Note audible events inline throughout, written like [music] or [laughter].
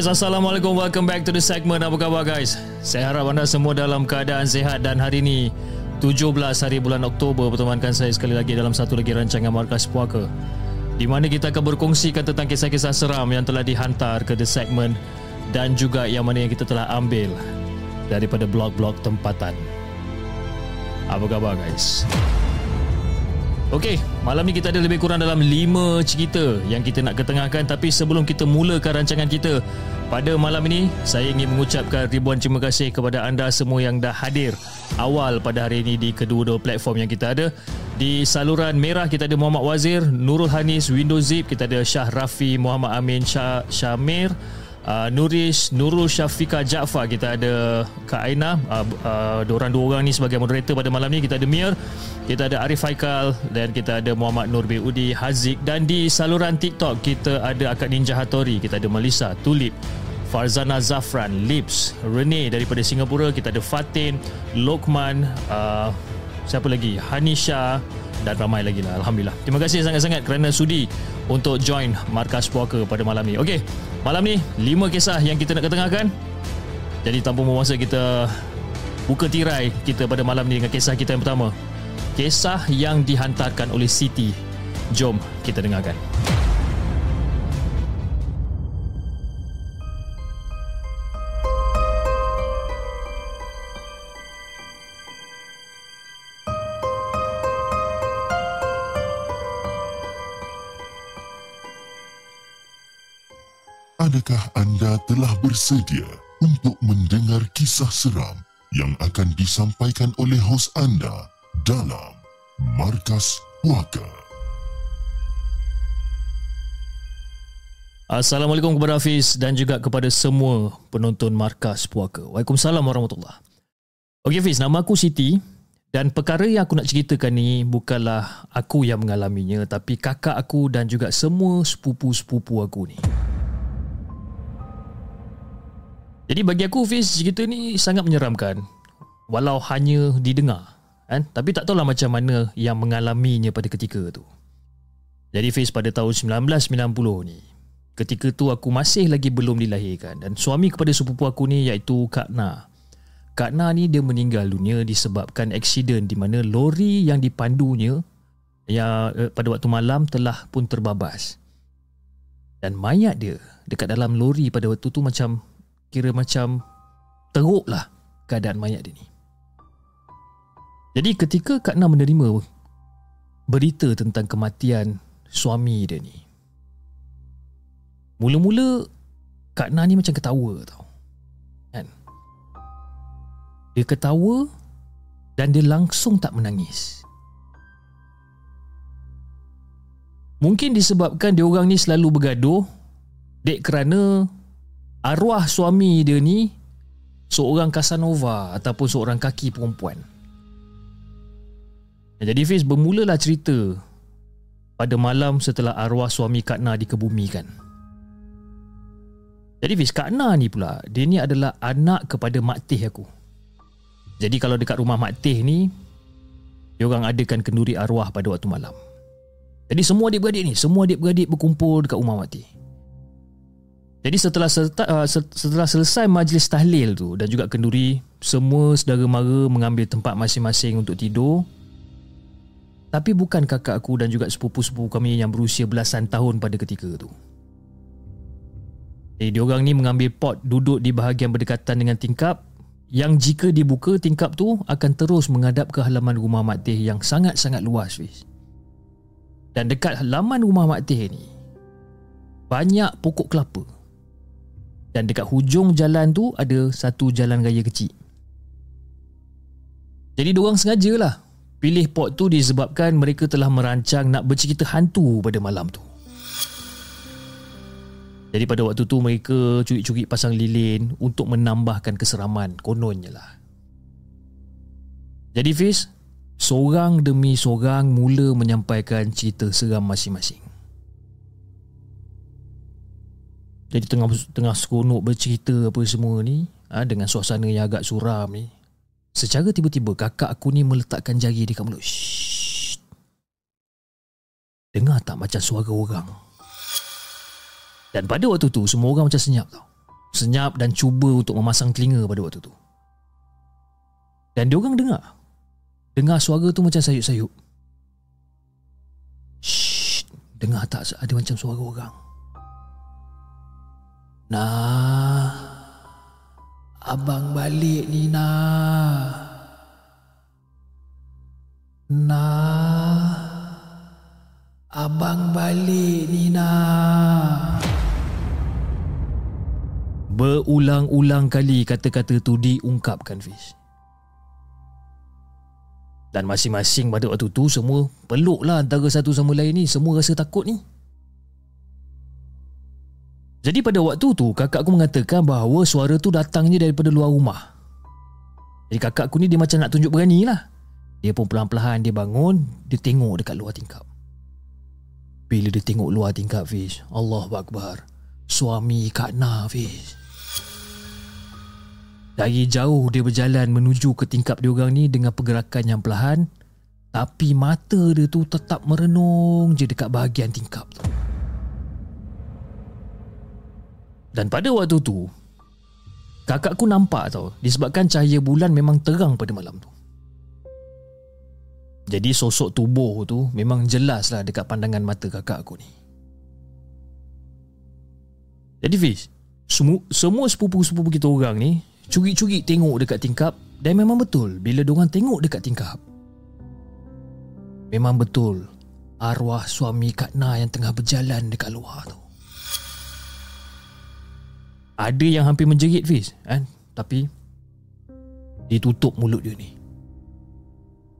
Guys, Assalamualaikum. Welcome back to the segment. Apa khabar guys? Saya harap anda semua dalam keadaan sehat dan hari ini 17 hari bulan Oktober bertemankan saya sekali lagi dalam satu lagi rancangan Markas Puaka di mana kita akan berkongsikan tentang kisah-kisah seram yang telah dihantar ke the segment dan juga yang mana yang kita telah ambil daripada blog-blog tempatan. Apa khabar guys? Okey, malam ni kita ada lebih kurang dalam 5 cerita yang kita nak ketengahkan tapi sebelum kita mulakan rancangan kita pada malam ini saya ingin mengucapkan ribuan terima kasih kepada anda semua yang dah hadir awal pada hari ini di kedua-dua platform yang kita ada. Di saluran merah kita ada Muhammad Wazir, Nurul Hanis, Windows Zip, kita ada Syah Rafi, Muhammad Amin, Syah Syamir, uh, Nuris, Nurul Syafika Jaafar kita ada Kak Aina. Uh, uh, orang dua orang ni sebagai moderator pada malam ni. Kita ada Mir kita ada Arif Haikal dan kita ada Muhammad Nur Udi Haziq. Dan di saluran TikTok kita ada Akak Ninja Hattori kita ada Melissa Tulip Farzana Zafran Lips Rene daripada Singapura kita ada Fatin Lokman uh, siapa lagi? Hanisha dan ramai lagi lah Alhamdulillah terima kasih sangat-sangat kerana sudi untuk join Markas Puaka pada malam ni Okey, malam ni 5 kisah yang kita nak ketengahkan jadi tanpa membuang masa kita buka tirai kita pada malam ni dengan kisah kita yang pertama kisah yang dihantarkan oleh Siti. Jom kita dengarkan. Adakah anda telah bersedia untuk mendengar kisah seram yang akan disampaikan oleh hos anda dalam Markas Puaka. Assalamualaikum kepada Hafiz dan juga kepada semua penonton Markas Puaka. Waalaikumsalam warahmatullahi Okey Hafiz, nama aku Siti dan perkara yang aku nak ceritakan ni bukanlah aku yang mengalaminya tapi kakak aku dan juga semua sepupu-sepupu aku ni. Jadi bagi aku Hafiz, cerita ni sangat menyeramkan. Walau hanya didengar kan? Tapi tak tahulah macam mana yang mengalaminya pada ketika tu. Jadi Fiz pada tahun 1990 ni ketika tu aku masih lagi belum dilahirkan. Dan suami kepada sepupu aku ni iaitu Kak Na. Kak Na ni dia meninggal dunia disebabkan aksiden di mana lori yang dipandunya yang eh, pada waktu malam telah pun terbabas. Dan mayat dia dekat dalam lori pada waktu tu macam kira macam teruk lah keadaan mayat dia ni jadi ketika Kak Na menerima berita tentang kematian suami dia ni. Mula-mula Kak Na ni macam ketawa tau. Kan? Dia ketawa dan dia langsung tak menangis. Mungkin disebabkan dia orang ni selalu bergaduh dek kerana arwah suami dia ni seorang Casanova ataupun seorang kaki perempuan. Jadi Fiz bermulalah cerita pada malam setelah arwah suami Kak Na dikebumikan. Jadi Fiz, Kak Na ni pula, dia ni adalah anak kepada Mak Teh aku. Jadi kalau dekat rumah Mak Teh ni, dia orang adakan kenduri arwah pada waktu malam. Jadi semua adik-beradik ni, semua adik-beradik berkumpul dekat rumah Mak Teh. Jadi setelah uh, setelah selesai majlis tahlil tu dan juga kenduri, semua saudara mara mengambil tempat masing-masing untuk tidur tapi bukan kakak aku dan juga sepupu-sepupu kami yang berusia belasan tahun pada ketika itu. Jadi diorang ni mengambil pot duduk di bahagian berdekatan dengan tingkap yang jika dibuka tingkap tu akan terus menghadap ke halaman rumah Mak Teh yang sangat-sangat luas. Fiz. Dan dekat halaman rumah Mak Teh ni banyak pokok kelapa. Dan dekat hujung jalan tu ada satu jalan raya kecil. Jadi diorang sengajalah pilih pot tu disebabkan mereka telah merancang nak bercerita hantu pada malam tu. Jadi pada waktu tu mereka curi-curi pasang lilin untuk menambahkan keseraman kononnya lah. Jadi Fiz, seorang demi seorang mula menyampaikan cerita seram masing-masing. Jadi tengah tengah seronok bercerita apa semua ni ha, dengan suasana yang agak suram ni. Secara tiba-tiba kakak aku ni meletakkan jari dekat mulut. Shh. Dengar tak macam suara orang? Dan pada waktu tu semua orang macam senyap tau. Senyap dan cuba untuk memasang telinga pada waktu tu. Dan dia orang dengar. Dengar suara tu macam sayup-sayup. Shh. Dengar tak ada macam suara orang? Nah. Abang balik ni nah. Nah. Abang balik ni nah. Berulang-ulang kali kata-kata tu diungkapkan Fish. Dan masing-masing pada waktu tu semua peluklah antara satu sama lain ni. Semua rasa takut ni. Jadi pada waktu tu kakak aku mengatakan bahawa suara tu datangnya daripada luar rumah. Jadi kakak aku ni dia macam nak tunjuk berani lah. Dia pun pelan-pelan dia bangun, dia tengok dekat luar tingkap. Bila dia tengok luar tingkap Fiz, Allah Akbar. Suami Kak Na Fiz. Dari jauh dia berjalan menuju ke tingkap dia orang ni dengan pergerakan yang perlahan. Tapi mata dia tu tetap merenung je dekat bahagian tingkap tu. Dan pada waktu tu Kakakku nampak tau Disebabkan cahaya bulan memang terang pada malam tu. Jadi sosok tubuh tu Memang jelas lah dekat pandangan mata kakak aku ni. Jadi Fiz Semua, semua sepupu-sepupu kita orang ni Curi-curi tengok dekat tingkap Dan memang betul Bila diorang tengok dekat tingkap. Memang betul Arwah suami Kak Na yang tengah berjalan dekat luar tu ada yang hampir menjerit Fiz kan? Tapi Ditutup mulut dia ni.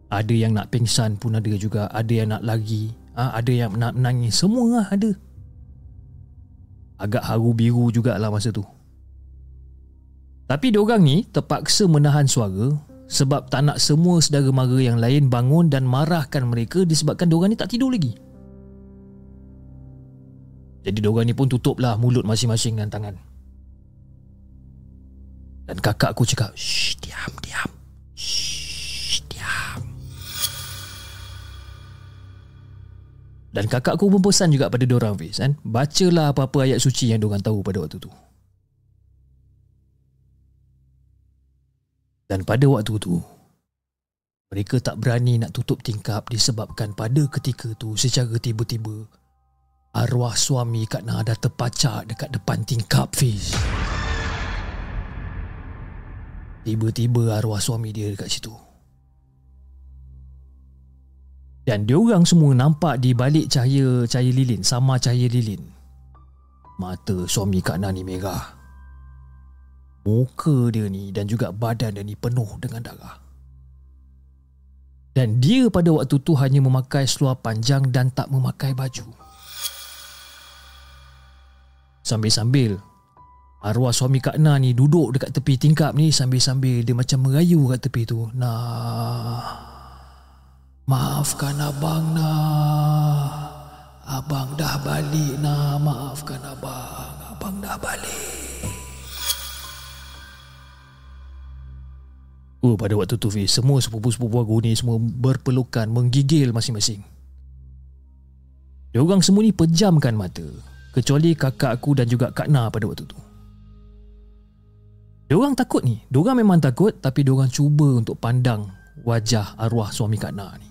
Ada yang nak pingsan pun ada juga. Ada yang nak lagi ha? Ada yang nak menangis. Semua lah ada. Agak haru biru jugalah masa tu. Tapi diorang ni terpaksa menahan suara Sebab tak nak semua saudara mara yang lain bangun dan marahkan mereka Disebabkan diorang ni tak tidur lagi. Jadi diorang ni pun tutuplah mulut masing-masing dengan tangan dan kakak aku cakap Shh diam diam. Shh diam. Dan kakak aku pun pesan juga pada diorang Fiz kan? Bacalah apa-apa ayat suci yang diorang tahu pada waktu tu. Dan pada waktu tu Mereka tak berani nak tutup tingkap Disebabkan pada ketika tu Secara tiba-tiba Arwah suami Kak Nada terpacak dekat depan tingkap Fiz Tiba-tiba arwah suami dia dekat situ. Dan diorang semua nampak di balik cahaya cahaya lilin, sama cahaya lilin. Mata suami Kak Nani merah. Muka dia ni dan juga badan dia ni penuh dengan darah. Dan dia pada waktu tu hanya memakai seluar panjang dan tak memakai baju. Sambil-sambil Arwah suami Kak Na ni duduk dekat tepi tingkap ni sambil-sambil dia macam merayu kat tepi tu. Nah. Maafkan abang nah. Abang dah balik nah. Maafkan abang. Abang dah balik. Oh, pada waktu tu Fiz, semua sepupu-sepupu aku ni semua berpelukan, menggigil masing-masing. Diorang semua ni pejamkan mata. Kecuali kakak aku dan juga Kak Na pada waktu tu. Diorang takut ni. Diorang memang takut tapi diorang cuba untuk pandang wajah arwah suami Kak Na ni.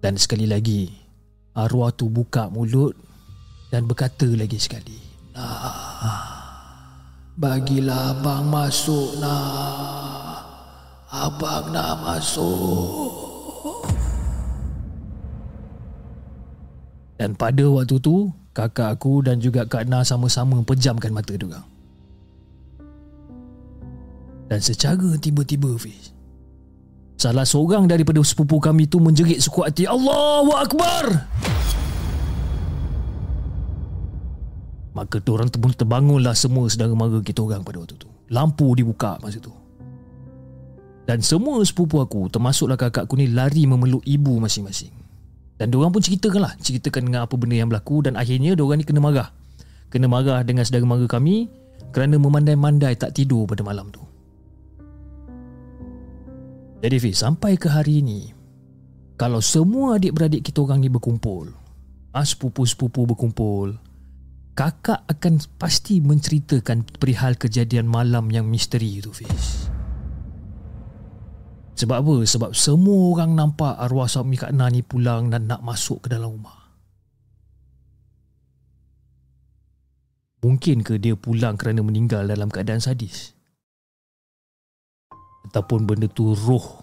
Dan sekali lagi, arwah tu buka mulut dan berkata lagi sekali. Nah, bagilah abang masuk nah. Abang nak masuk. Dan pada waktu tu, kakak aku dan juga Kak Na sama-sama pejamkan mata diorang. Dan secara tiba-tiba Fiz Salah seorang daripada sepupu kami tu menjerit sekuat hati Allahu Akbar! Maka orang pun terbangunlah semua sedang mara kita orang pada waktu tu. Lampu dibuka masa tu. Dan semua sepupu aku termasuklah kakakku ni lari memeluk ibu masing-masing. Dan diorang pun ceritakan lah Ceritakan dengan apa benda yang berlaku. Dan akhirnya diorang ni kena marah. Kena marah dengan saudara mara kami Kerana memandai-mandai tak tidur pada malam tu jadi Fiz, sampai ke hari ini, kalau semua adik-beradik kita orang ni berkumpul, ah, sepupu-sepupu berkumpul, kakak akan pasti menceritakan perihal kejadian malam yang misteri itu Fiz. Sebab apa? Sebab semua orang nampak arwah suami Kak Na ni pulang dan nak masuk ke dalam rumah. Mungkin ke dia pulang kerana meninggal dalam keadaan sadis? Ataupun benda tu roh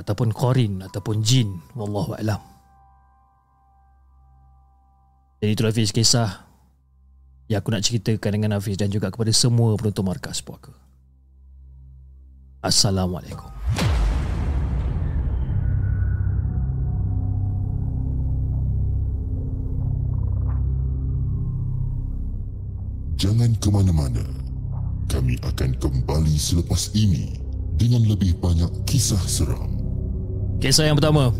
ataupun korin ataupun jin wallahu alam. Jadi itulah Hafiz kisah yang aku nak ceritakan dengan Hafiz dan juga kepada semua penonton markas puaka. Assalamualaikum. Jangan ke mana-mana kami akan kembali selepas ini dengan lebih banyak kisah seram. Kisah yang pertama.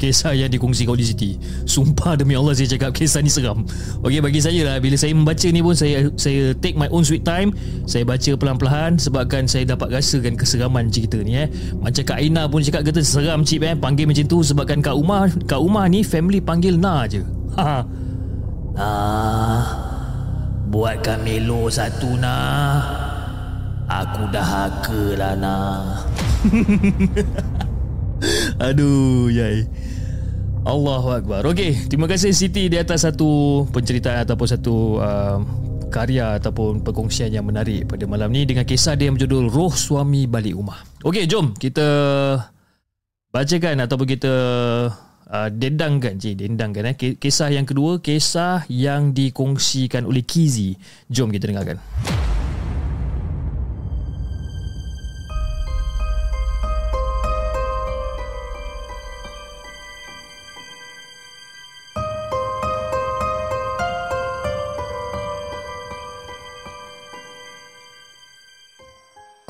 Kisah yang dikongsi kau di City Sumpah demi Allah saya cakap kisah ni seram. Okey bagi saya lah Bila saya membaca ni pun Saya saya take my own sweet time. Saya baca pelan-pelan Sebabkan saya dapat rasakan keseraman cerita ni eh. Macam Kak Aina pun cakap kata seram cip eh Panggil macam tu Sebabkan Kak Umar Kak Umar ni family panggil Na je. Ha [laughs] Ah, buatkan Melo satu nah. Aku dah haka lah nak [laughs] Aduh yai Allahu Akbar Okey, terima kasih Siti di atas satu penceritaan ataupun satu uh, karya ataupun perkongsian yang menarik pada malam ni dengan kisah dia yang berjudul Roh Suami Balik Rumah. Okey, jom kita bacakan ataupun kita uh, dendangkan, cik, dendangkan eh. Kisah yang kedua, kisah yang dikongsikan oleh Kizi. Jom kita dengarkan.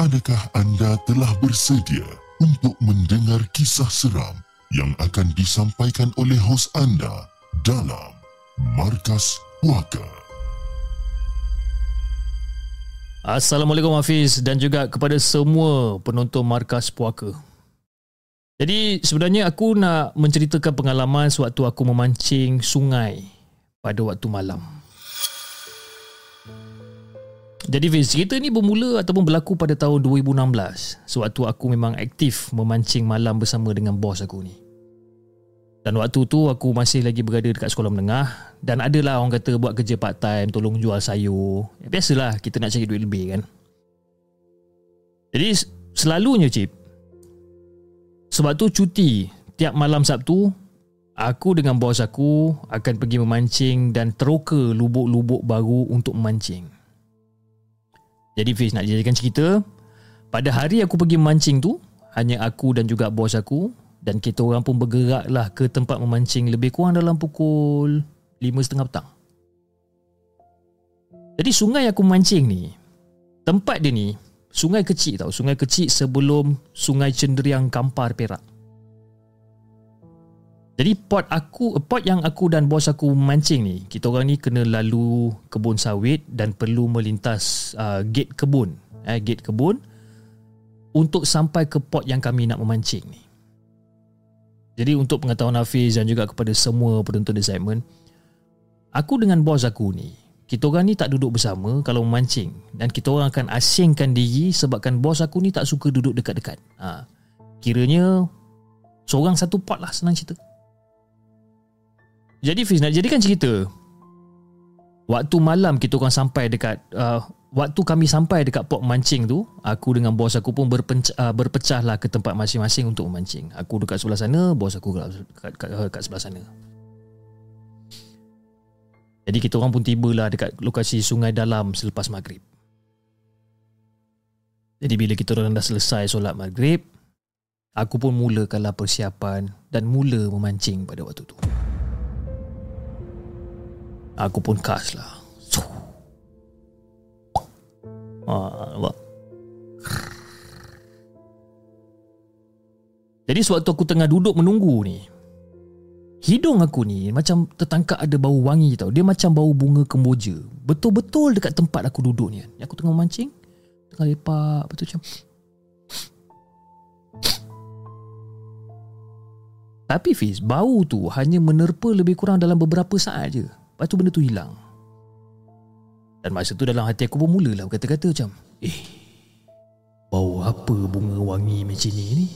Adakah anda telah bersedia untuk mendengar kisah seram yang akan disampaikan oleh hos anda dalam Markas Puaka? Assalamualaikum Hafiz dan juga kepada semua penonton Markas Puaka. Jadi sebenarnya aku nak menceritakan pengalaman sewaktu aku memancing sungai pada waktu malam. Jadi Fiz, cerita ni bermula ataupun berlaku pada tahun 2016 sewaktu aku memang aktif memancing malam bersama dengan bos aku ni. Dan waktu tu aku masih lagi berada dekat sekolah menengah dan adalah orang kata buat kerja part time, tolong jual sayur. Ya, biasalah kita nak cari duit lebih kan. Jadi selalunya cip sebab tu cuti tiap malam Sabtu aku dengan bos aku akan pergi memancing dan teroka lubuk-lubuk baru untuk memancing. Jadi Fiz nak jadikan cerita Pada hari aku pergi memancing tu Hanya aku dan juga bos aku Dan kita orang pun bergeraklah ke tempat memancing Lebih kurang dalam pukul 5.30 petang. Jadi sungai aku memancing ni Tempat dia ni Sungai kecil tau. Sungai kecil sebelum Sungai Cenderiang Kampar Perak. Jadi pot aku pot yang aku dan bos aku mancing ni, kita orang ni kena lalu kebun sawit dan perlu melintas uh, gate kebun, eh gate kebun untuk sampai ke pot yang kami nak memancing ni. Jadi untuk pengetahuan Hafiz dan juga kepada semua penonton di segmen, aku dengan bos aku ni, kita orang ni tak duduk bersama kalau memancing dan kita orang akan asingkan diri sebabkan bos aku ni tak suka duduk dekat-dekat. Ha, kiranya seorang satu pot lah senang cerita. Jadi Fiz nak jadikan cerita Waktu malam kita orang sampai dekat uh, Waktu kami sampai dekat port mancing tu Aku dengan bos aku pun berpecah, berpecah lah ke tempat masing-masing untuk memancing Aku dekat sebelah sana Bos aku dekat, dekat, dekat, sebelah sana Jadi kita orang pun tibalah dekat lokasi sungai dalam selepas maghrib. Jadi bila kita orang dah selesai solat maghrib, aku pun mulakanlah persiapan dan mula memancing pada waktu tu. Aku pun kas nampak? Jadi sewaktu aku tengah duduk menunggu ni Hidung aku ni macam tertangkap ada bau wangi tau. Dia macam bau bunga kemboja. Betul-betul dekat tempat aku duduk ni. Aku tengah mancing Tengah lepak Betul macam Tapi Fiz Bau tu hanya menerpa lebih kurang dalam beberapa saat je. Lepas tu benda tu hilang Dan masa tu dalam hati aku pun mulalah Kata-kata macam Eh Bau apa bunga wangi macam ni ni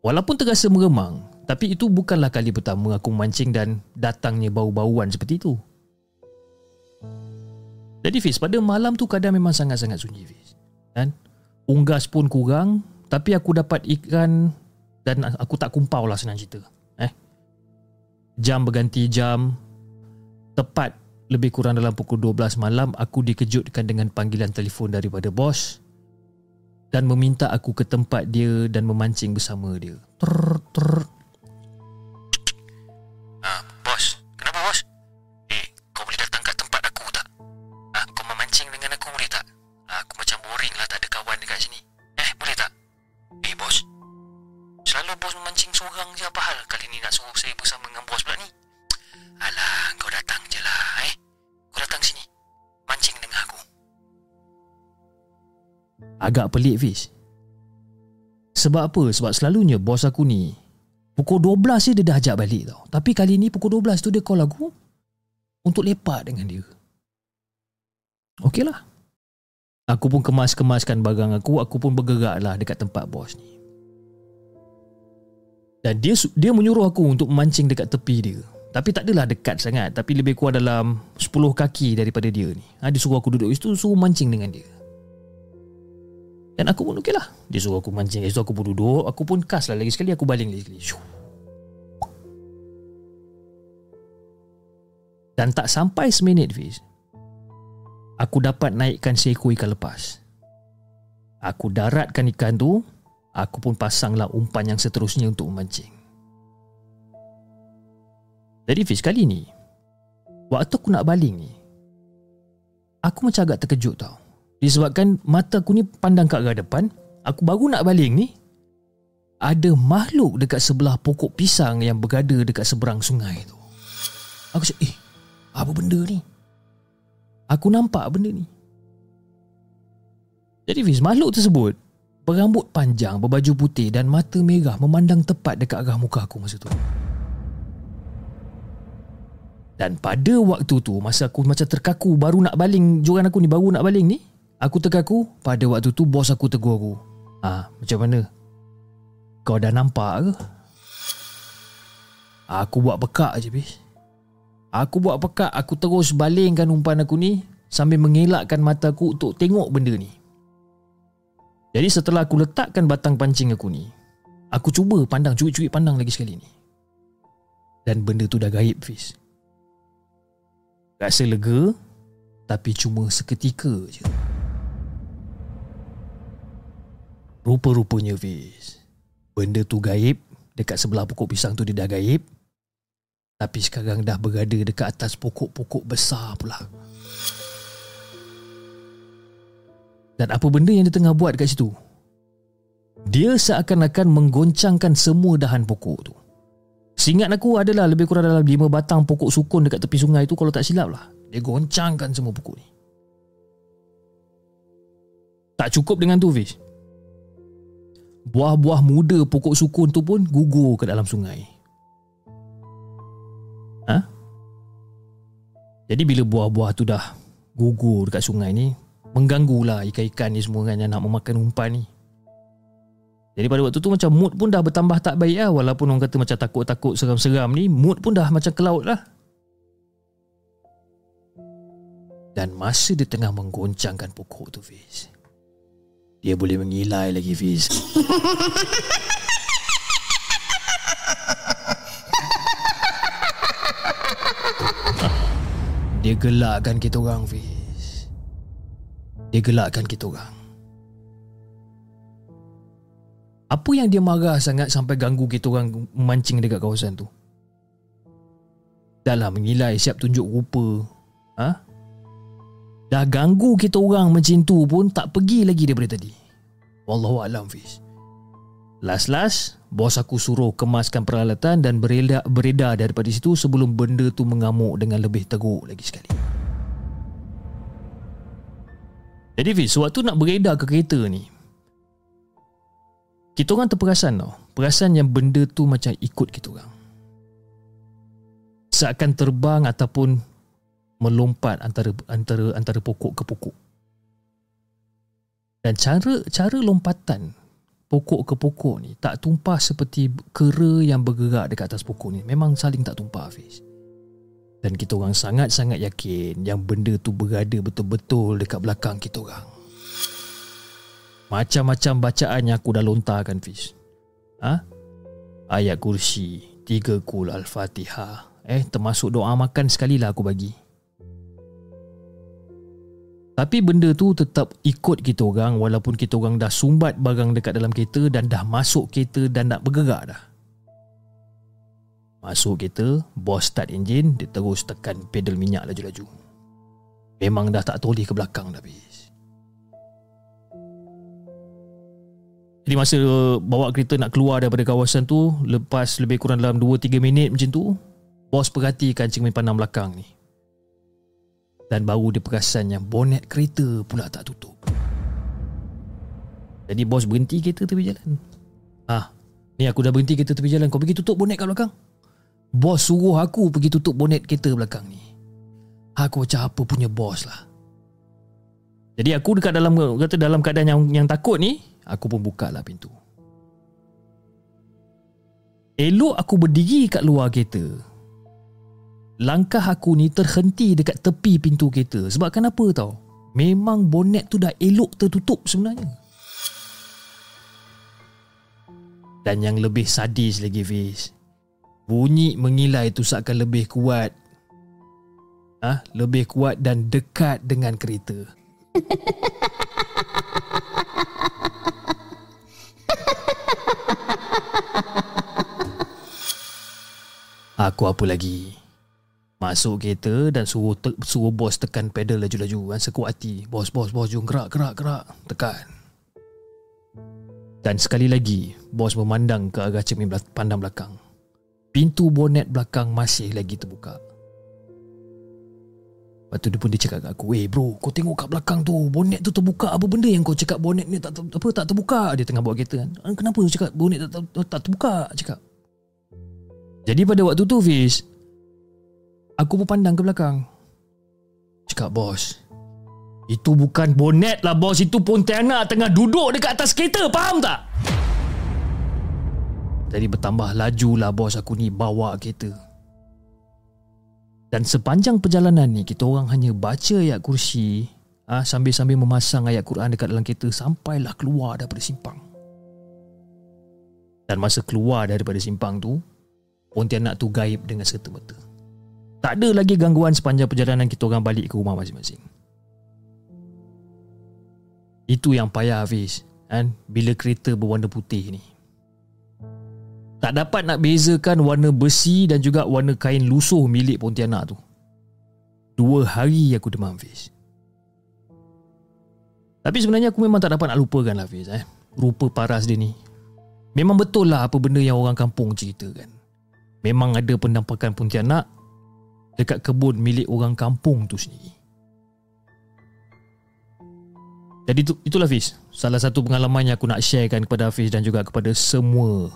Walaupun terasa meremang, tapi itu bukanlah kali pertama aku mancing dan datangnya bau-bauan seperti itu. Jadi Fiz, pada malam tu kadang memang sangat-sangat sunyi Fiz. Kan? Unggas pun kurang, tapi aku dapat ikan dan aku tak kumpau lah senang cerita. Eh? Jam berganti jam, tepat lebih kurang dalam pukul 12 malam, aku dikejutkan dengan panggilan telefon daripada bos dan meminta aku ke tempat dia dan memancing bersama dia. Ter ter. Agak pelik Fiz. Sebab apa? Sebab selalunya bos aku ni pukul 12 je dia dah ajak balik tau. Tapi kali ni pukul 12 tu dia call aku untuk lepak dengan dia. Okey lah. Aku pun kemas-kemaskan barang aku, aku pun bergerak lah dekat tempat bos ni. Dan dia dia menyuruh aku untuk memancing dekat tepi dia. Tapi tak adalah dekat sangat, tapi lebih kurang dalam 10 kaki daripada dia ni. Ha, dia suruh aku duduk situ, suruh mancing dengan dia. Dan aku pun okey lah Dia suruh aku mancing Dia suruh aku pun duduk Aku pun kas lah lagi sekali Aku baling lagi sekali. Dan tak sampai seminit Fiz Aku dapat naikkan seekor ikan lepas. Aku daratkan ikan tu Aku pun pasanglah umpan yang seterusnya untuk memancing. Jadi Fiz kali ni Waktu aku nak baling ni Aku macam agak terkejut tau Disebabkan mata aku ni pandang ke arah depan Aku baru nak baling ni Ada makhluk dekat sebelah pokok pisang Yang berada dekat seberang sungai tu. Aku cakap eh Apa benda ni? Aku nampak benda ni. Jadi Fiz makhluk tersebut Berambut panjang Berbaju putih Dan mata merah Memandang tepat dekat arah muka aku masa tu. Dan pada waktu tu Masa aku macam terkaku Baru nak baling Joran aku ni Baru nak baling ni Aku terkaku Pada waktu tu Bos aku tegur aku. Ah, Macam mana? Kau dah nampak ke? Aku buat pekak je bis Aku buat pekak Aku terus balingkan umpan aku ni Sambil mengelakkan mata aku Untuk tengok benda ni. Jadi setelah aku letakkan Batang pancing aku ni Aku cuba pandang Curi-curi pandang lagi sekali ni. Dan benda tu dah gaib Fiz. Rasa lega Tapi cuma seketika je Rupa-rupanya Fiz Benda tu gaib Dekat sebelah pokok pisang tu dia dah gaib Tapi sekarang dah berada dekat atas pokok-pokok besar pula Dan apa benda yang dia tengah buat kat situ? Dia seakan-akan menggoncangkan semua dahan pokok tu Seingat aku adalah lebih kurang dalam lima batang pokok sukun dekat tepi sungai tu kalau tak silap lah. Dia goncangkan semua pokok ni. Tak cukup dengan tu Fish. Buah-buah muda pokok sukun tu pun gugur ke dalam sungai. Ha? Jadi bila buah-buah tu dah gugur dekat sungai ni, mengganggulah ikan-ikan ni semua kan yang nak memakan umpan ni. Jadi pada waktu tu macam mood pun dah bertambah tak baik lah Walaupun orang kata macam takut-takut seram-seram ni Mood pun dah macam ke laut lah Dan masa dia tengah menggoncangkan pokok tu Fiz Dia boleh mengilai lagi Fiz Dia gelakkan kita orang Fiz Dia gelakkan kita orang Apa yang dia marah sangat sampai ganggu kita orang memancing dekat kawasan tu? Dah lah menilai siap tunjuk rupa. Ha? Dah ganggu kita orang macam tu pun tak pergi lagi daripada tadi. Wallahu alam Fiz. Last-last, bos aku suruh kemaskan peralatan dan beredar, beredar daripada situ sebelum benda tu mengamuk dengan lebih teruk lagi sekali. Jadi Fiz, sewaktu nak beredar ke kereta ni, kita orang terperasan tau Perasan yang benda tu macam ikut kita orang Seakan terbang ataupun Melompat antara antara antara pokok ke pokok. Dan cara cara lompatan Pokok ke pokok ni Tak tumpah seperti kera yang bergerak dekat atas pokok ni. Memang saling tak tumpah Hafiz. Dan kita orang sangat-sangat yakin Yang benda tu berada betul-betul dekat belakang kita orang. Macam-macam bacaan yang aku dah lontarkan Fiz ha? Ayat kursi Tiga kul Al-Fatihah Eh termasuk doa makan sekali lah aku bagi Tapi benda tu tetap ikut kita orang Walaupun kita orang dah sumbat barang dekat dalam kereta Dan dah masuk kereta dan nak bergerak dah. Masuk kereta Bos start enjin Dia terus tekan pedal minyak laju-laju. Memang dah tak toleh ke belakang dah Fiz Jadi masa bawa kereta nak keluar daripada kawasan tu Lepas lebih kurang dalam 2-3 minit macam tu Bos perhatikan cermin pandang belakang ni Dan baru dia perasan yang bonet kereta pula tak tutup. Jadi bos berhenti kereta tepi jalan. Ah, Ni aku dah berhenti kereta tepi jalan. Kau pergi tutup bonet kat belakang? Bos suruh aku pergi tutup bonet kereta belakang ni. Aku macam apa punya bos lah. Jadi aku dekat dalam kata dalam keadaan yang yang takut ni Aku pun buka lah pintu. Elok aku berdiri kat luar kereta Langkah aku ni terhenti dekat tepi pintu kereta. Sebab kenapa tau? Memang bonet tu dah elok tertutup sebenarnya. Dan yang lebih sadis lagi Fiz. Bunyi mengilai tu seakan lebih kuat. Ha? Lebih kuat dan dekat dengan kereta. [laughs] Aku apa lagi? Masuk kereta dan suruh te- suruh bos tekan pedal laju-laju kan sekuat hati. Bos, bos, bos, jom gerak, gerak, gerak. Tekan. Dan sekali lagi, bos memandang ke arah cermin pandang belakang. Pintu bonet belakang masih lagi terbuka. Lepas tu dia pun dia cakap kat aku, "Eh bro, kau tengok kat belakang tu, bonet tu terbuka. Apa benda yang kau cakap bonet ni tak apa tak terbuka?" Dia tengah bawa kereta kan. "Kenapa kau cakap bonet tak, tak, tak terbuka?" cakap. Jadi pada waktu tu Fiz Aku pun pandang ke belakang. Cakap bos Itu bukan bonet lah bos. Itu Pontianak tengah duduk dekat atas kereta. Faham tak? Jadi bertambah laju lah bos aku ni bawa kereta. Dan sepanjang perjalanan ni Kita orang hanya baca ayat kursi ah ha, Sambil-sambil memasang ayat Quran dekat dalam kereta Sampailah keluar daripada simpang. Dan masa keluar daripada simpang tu Pontianak tu gaib dengan serta-merta. Tak ada lagi gangguan sepanjang perjalanan kita orang balik ke rumah masing-masing. Itu yang payah Hafiz kan? Bila kereta berwarna putih ni Tak dapat nak bezakan warna besi Dan juga warna kain lusuh milik Pontianak tu Dua hari aku demam Hafiz Tapi sebenarnya aku memang tak dapat nak lupakan lah Hafiz eh? Rupa paras dia ni Memang betul lah apa benda yang orang kampung ceritakan memang ada penampakan Pontianak dekat kebun milik orang kampung tu sendiri. Jadi itu, itulah Fiz Salah satu pengalaman yang aku nak sharekan kepada Hafiz Dan juga kepada semua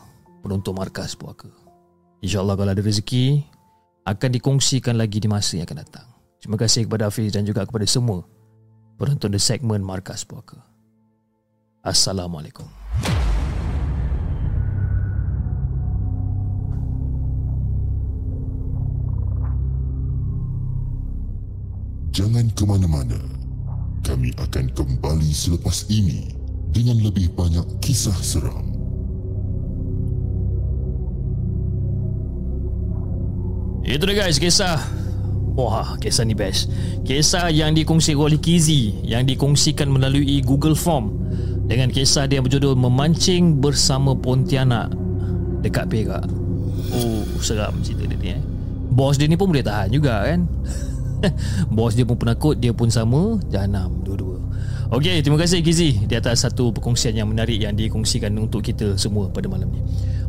penonton markas puaka. InsyaAllah kalau ada rezeki Akan dikongsikan lagi di masa yang akan datang. Terima kasih kepada Hafiz dan juga kepada semua Penonton The Segment Markas Puaka. Assalamualaikum Jangan ke mana-mana. Kami akan kembali selepas ini dengan lebih banyak kisah seram. Itu dia guys kisah Wah, kisah ni best. Kisah yang dikongsikan oleh Kizi yang dikongsikan melalui Google Form dengan kisah dia berjudul Memancing Bersama Pontianak dekat Perak. Oh, seram cerita dia ni eh. Bos dia ni pun boleh tahan juga kan. [laughs] [laughs] Bos dia pun penakut, dia pun sama, jahanam dua-dua. Okey, terima kasih Kizi di atas satu perkongsian yang menarik yang dikongsikan untuk kita semua pada malam ni.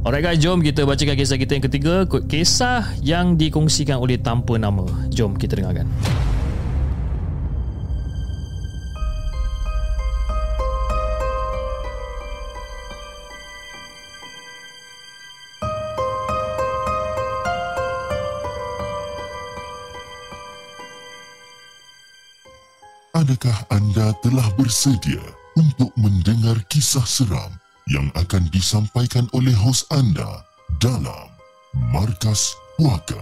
Alright guys, jom kita bacakan kisah kita yang ketiga Kisah yang dikongsikan oleh tanpa nama Jom kita dengarkan Adakah anda telah bersedia untuk mendengar kisah seram yang akan disampaikan oleh hos anda dalam Markas Puaka.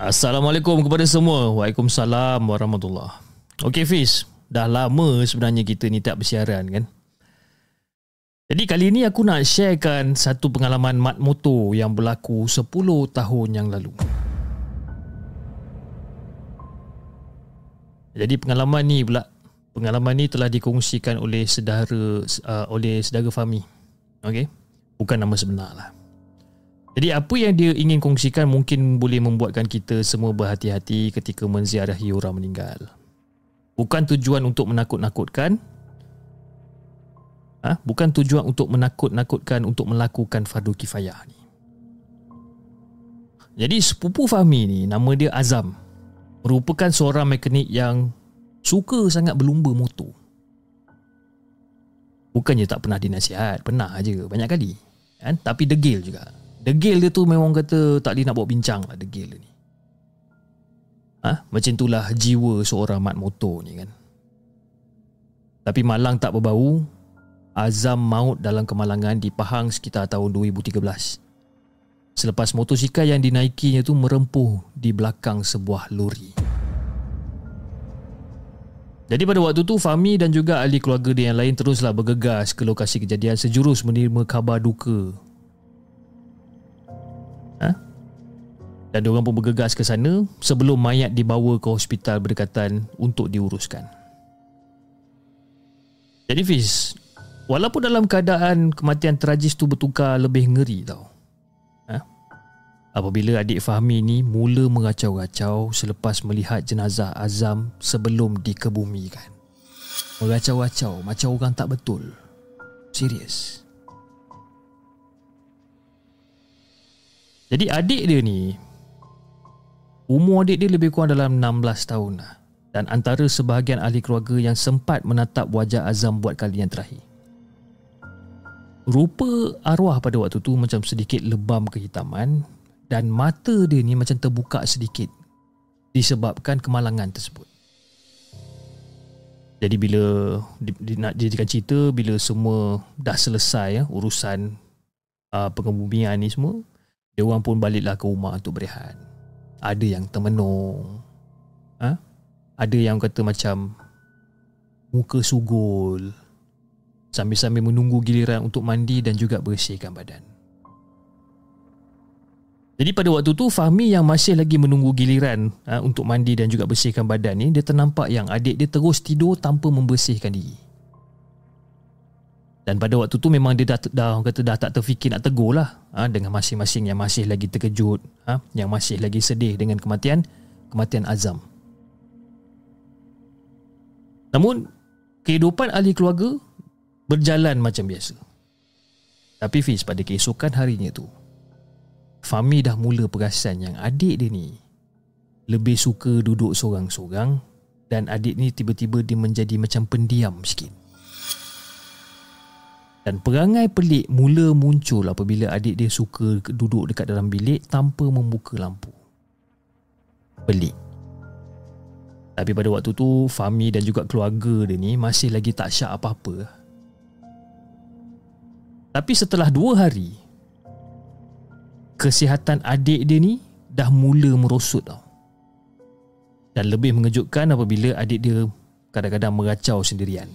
Assalamualaikum kepada semua. Waalaikumsalam warahmatullahi. Okey Fiz, dah lama sebenarnya kita ni tak bersiaran kan? Jadi kali ni aku nak sharekan satu pengalaman mat motor yang berlaku 10 tahun yang lalu. Jadi pengalaman ni pula pengalaman ni telah dikongsikan oleh saudara uh, oleh saudara Fami. Okey. Bukan nama sebenar lah. Jadi apa yang dia ingin kongsikan mungkin boleh membuatkan kita semua berhati-hati ketika menziarahi orang meninggal. Bukan tujuan untuk menakut-nakutkan. Ha? Bukan tujuan untuk menakut-nakutkan untuk melakukan fardu kifayah ni. Jadi sepupu Fahmi ni nama dia Azam. Merupakan seorang mekanik yang suka sangat berlumba motor. Bukannya tak pernah dinasihat, pernah aja banyak kali. Kan? Tapi degil juga. Degil dia tu memang kata tak boleh nak bawa bincang lah degil ni. Ha? Macam itulah jiwa seorang mat motor ni kan. Tapi malang tak berbau, azam maut dalam kemalangan di Pahang sekitar tahun 2013. Selepas motosikal yang dinaikinya tu merempuh di belakang sebuah lori. Jadi pada waktu tu Fahmi dan juga ahli keluarga dia yang lain teruslah bergegas ke lokasi kejadian sejurus menerima khabar duka. Ha? Dan diorang pun bergegas ke sana sebelum mayat dibawa ke hospital berdekatan untuk diuruskan. Jadi Fiz, walaupun dalam keadaan kematian tragis tu bertukar lebih ngeri tau apabila adik Fahmi ni mula mengacau-acau selepas melihat jenazah Azam sebelum dikebumikan. Mengacau-acau macam orang tak betul. Serius. Jadi adik dia ni umur adik dia lebih kurang dalam 16 tahun lah. Dan antara sebahagian ahli keluarga yang sempat menatap wajah Azam buat kali yang terakhir. Rupa arwah pada waktu tu macam sedikit lebam kehitaman dan mata dia ni macam terbuka sedikit disebabkan kemalangan tersebut. Jadi bila nak dijadikan cerita bila semua dah selesai ya, urusan uh, pengebumian ni semua, dia orang pun baliklah ke rumah untuk berehat. Ada yang termenung. Ha? Ada yang kata macam muka sugul sambil-sambil menunggu giliran untuk mandi dan juga bersihkan badan. Jadi pada waktu tu Fahmi yang masih lagi menunggu giliran ha, untuk mandi dan juga bersihkan badan ni dia ternampak yang adik dia terus tidur tanpa membersihkan diri. Dan pada waktu tu memang dia dah, dah kata dah tak terfikir nak tegur lah ha, dengan masing-masing yang masih lagi terkejut, ha, yang masih lagi sedih dengan kematian kematian Azam. Namun kehidupan ahli keluarga berjalan macam biasa. Tapi Fiz pada keesokan harinya tu Fami dah mula perasan yang adik dia ni lebih suka duduk seorang-seorang dan adik ni tiba-tiba dia menjadi macam pendiam sikit. Dan perangai pelik mula muncul apabila adik dia suka duduk dekat dalam bilik tanpa membuka lampu. Pelik. Tapi pada waktu tu Fami dan juga keluarga dia ni masih lagi tak syak apa-apa. Tapi setelah dua hari kesihatan adik dia ni dah mula merosot tau. Dan lebih mengejutkan apabila adik dia kadang-kadang meracau sendirian.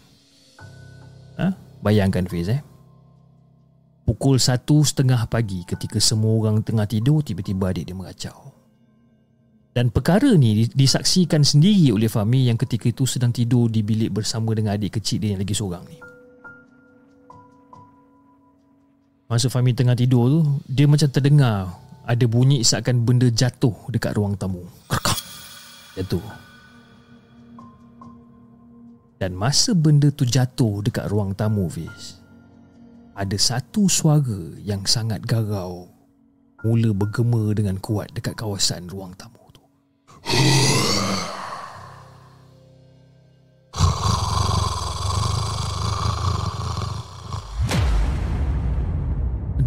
Ha? Bayangkan Fiz eh. Pukul satu setengah pagi ketika semua orang tengah tidur, tiba-tiba adik dia meracau. Dan perkara ni disaksikan sendiri oleh Fahmi yang ketika itu sedang tidur di bilik bersama dengan adik kecil dia yang lagi seorang ni. Masa Fahmi tengah tidur tu, dia macam terdengar ada bunyi seakan benda jatuh dekat ruang tamu. Kerkak. Jatuh. Dan masa benda tu jatuh dekat ruang tamu Fiz, ada satu suara yang sangat garau mula bergema dengan kuat dekat kawasan ruang tamu tu.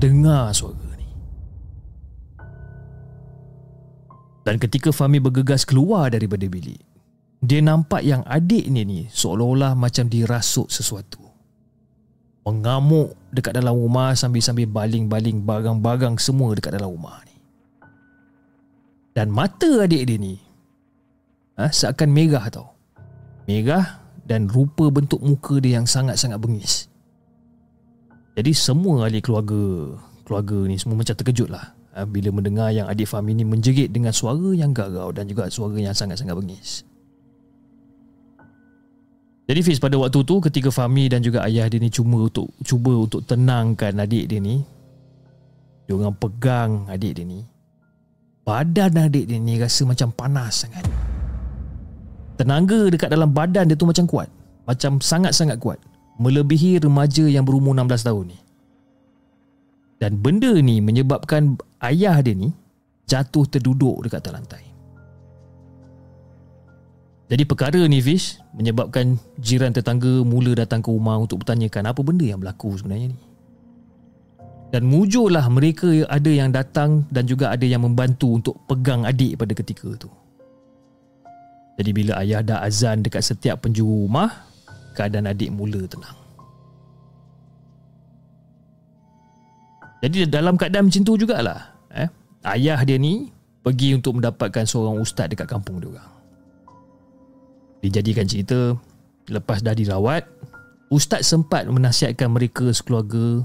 Dengar suara ni. Dan ketika Fahmi bergegas keluar daripada bilik, dia nampak yang adik ni ni seolah-olah macam dirasuk sesuatu mengamuk dekat dalam rumah sambil-sambil baling-baling barang-barang semua dekat dalam rumah ni. Dan mata adik dia ni ha, seakan merah tau. Merah dan rupa bentuk muka dia yang sangat-sangat bengis. Jadi semua ahli keluarga keluarga ni semua macam terkejut lah. Ha, bila mendengar yang adik Fahmi ni menjerit dengan suara yang garau dan juga suara yang sangat-sangat bengis. Jadi Fiz pada waktu tu ketika Fahmi dan juga ayah dia ni cuma untuk cuba untuk tenangkan adik dia ni dia orang pegang adik dia ni badan adik dia ni rasa macam panas sangat. Tenaga dekat dalam badan dia tu macam kuat macam sangat-sangat kuat melebihi remaja yang berumur 16 tahun ni dan benda ni menyebabkan ayah dia ni jatuh terduduk dekat atas lantai jadi perkara ni Fish menyebabkan jiran tetangga mula datang ke rumah untuk bertanyakan apa benda yang berlaku sebenarnya ni. Dan mujurlah mereka ada yang datang dan juga ada yang membantu untuk pegang adik pada ketika itu. Jadi bila ayah dah azan dekat setiap penjuru rumah, keadaan adik mula tenang. Jadi dalam keadaan macam tu jugalah. Eh, ayah dia ni pergi untuk mendapatkan seorang ustaz dekat kampung dia orang. Dijadikan cerita Lepas dah dirawat Ustaz sempat menasihatkan mereka sekeluarga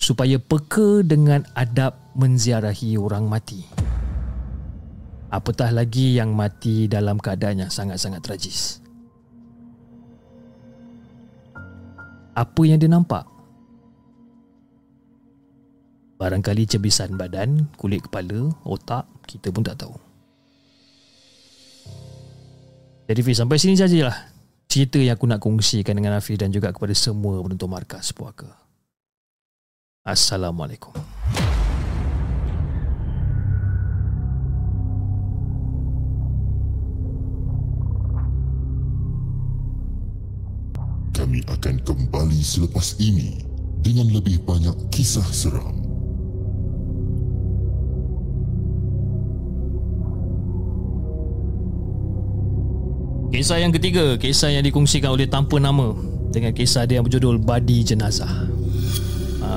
Supaya peka dengan adab menziarahi orang mati Apatah lagi yang mati dalam keadaan yang sangat-sangat tragis Apa yang dia nampak? Barangkali cebisan badan, kulit kepala, otak, kita pun tak tahu. Jadi Fiz sampai sini sajalah cerita yang aku nak kongsikan dengan Hafiz dan juga kepada semua penonton markas puaka. Assalamualaikum. Kami akan kembali selepas ini dengan lebih banyak kisah seram. Kisah yang ketiga, kisah yang dikongsikan oleh tanpa nama dengan kisah dia yang berjudul Badi Jenazah. Ha.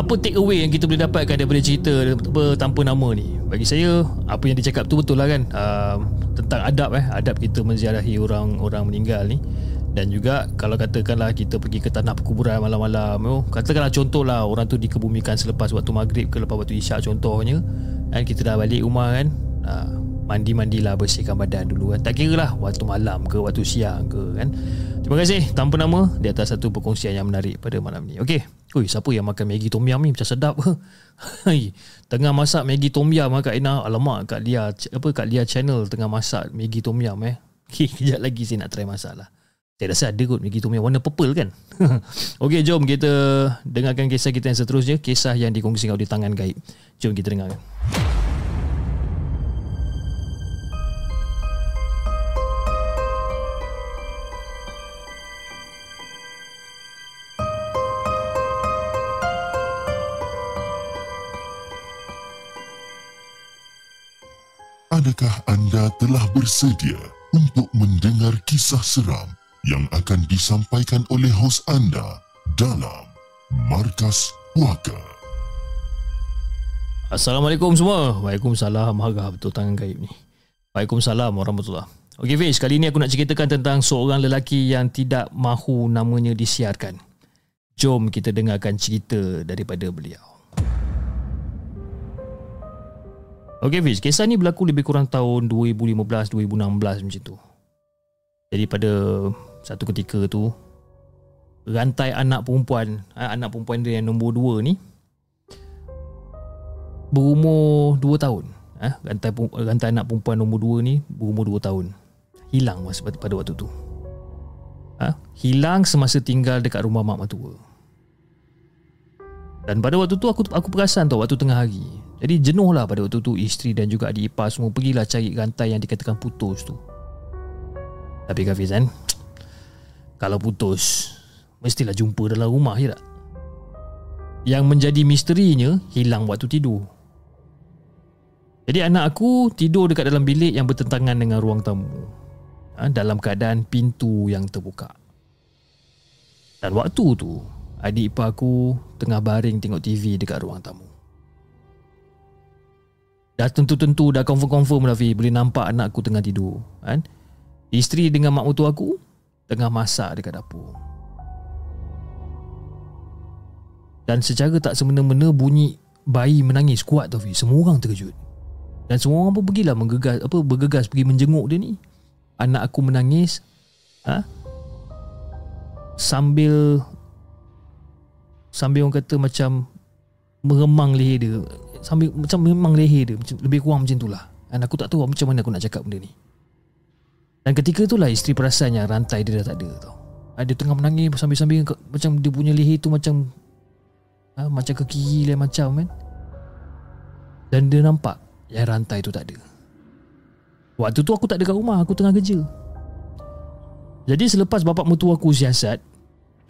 Apa take away yang kita boleh dapatkan daripada cerita tanpa nama ni? Bagi saya, apa yang dicakap tu betul lah kan. Uh, tentang adab eh, adab kita menziarahi orang-orang meninggal ni. Dan juga kalau katakanlah kita pergi ke tanah perkuburan malam-malam oh, Katakanlah contohlah orang tu dikebumikan selepas waktu maghrib ke lepas waktu isyak contohnya Dan kita dah balik rumah kan uh, mandi-mandilah bersihkan badan dulu kan. Tak kira lah waktu malam ke waktu siang ke kan. Terima kasih tanpa nama di atas satu perkongsian yang menarik pada malam ni. Okey. Ui, siapa yang makan Maggi Tom Yum ni macam sedap [laughs] ke? tengah masak Maggi Tom Yum ah, Kak Ina. Alamak Kak Lia apa Kak Lia channel tengah masak Maggi Tom Yum eh. Okay, [laughs] kejap lagi saya nak try masak lah. Saya rasa ada kot Maggi Yum warna purple kan. [laughs] Okey, jom kita dengarkan kisah kita yang seterusnya. Kisah yang dikongsikan oleh tangan gaib. Jom kita dengarkan. Adakah anda telah bersedia untuk mendengar kisah seram yang akan disampaikan oleh hos anda dalam Markas Puaka? Assalamualaikum semua. Waalaikumsalam. Harga betul tangan gaib ni. Waalaikumsalam warahmatullahi Okey Fiz, kali ni aku nak ceritakan tentang seorang lelaki yang tidak mahu namanya disiarkan. Jom kita dengarkan cerita daripada beliau. Okey Fiz, kisah ni berlaku lebih kurang tahun 2015-2016 macam tu. Jadi pada satu ketika tu rantai anak perempuan, eh, anak perempuan dia yang nombor dua ni berumur dua tahun. Eh, rantai, rantai anak perempuan nombor dua ni berumur dua tahun. Hilang masa pada waktu tu. Ha? Hilang semasa tinggal dekat rumah mak mertua. Dan pada waktu tu aku aku perasan tau waktu tengah hari. Jadi jenuh lah pada waktu tu isteri dan juga adik ipar semua pergilah cari rantai yang dikatakan putus tu. Tapi Hafiz kan Kalau putus Mestilah jumpa dalam rumah je tak? Yang menjadi misterinya Hilang waktu tidur. Jadi anak aku Tidur dekat dalam bilik Yang bertentangan dengan ruang tamu. Ha, Dalam keadaan pintu yang terbuka. Dan waktu tu Adik ipar aku Tengah baring tengok TV Dekat ruang tamu. Dah tentu-tentu Dah confirm-confirm dah Boleh nampak anak aku tengah tidur kan? Isteri dengan mak mertua aku tengah masak dekat dapur. Dan secara tak semena-mena bunyi bayi menangis kuat tu Semua orang terkejut. Dan semua orang pun pergilah menggegas apa bergegas pergi menjenguk dia ni. Anak aku menangis ha? sambil sambil orang kata macam meremang leher dia sambil macam memang leher dia macam lebih kurang macam itulah. Dan aku tak tahu macam mana aku nak cakap benda ni. Dan ketika itulah isteri perasan yang rantai dia dah tak ada tau. Ah, dia tengah menangis sambil-sambil macam dia punya leher tu macam ha, macam ke kiri lain macam kan. Dan dia nampak yang rantai tu tak ada. Waktu tu aku tak ada kat rumah, aku tengah kerja. Jadi selepas bapak mertua aku siasat,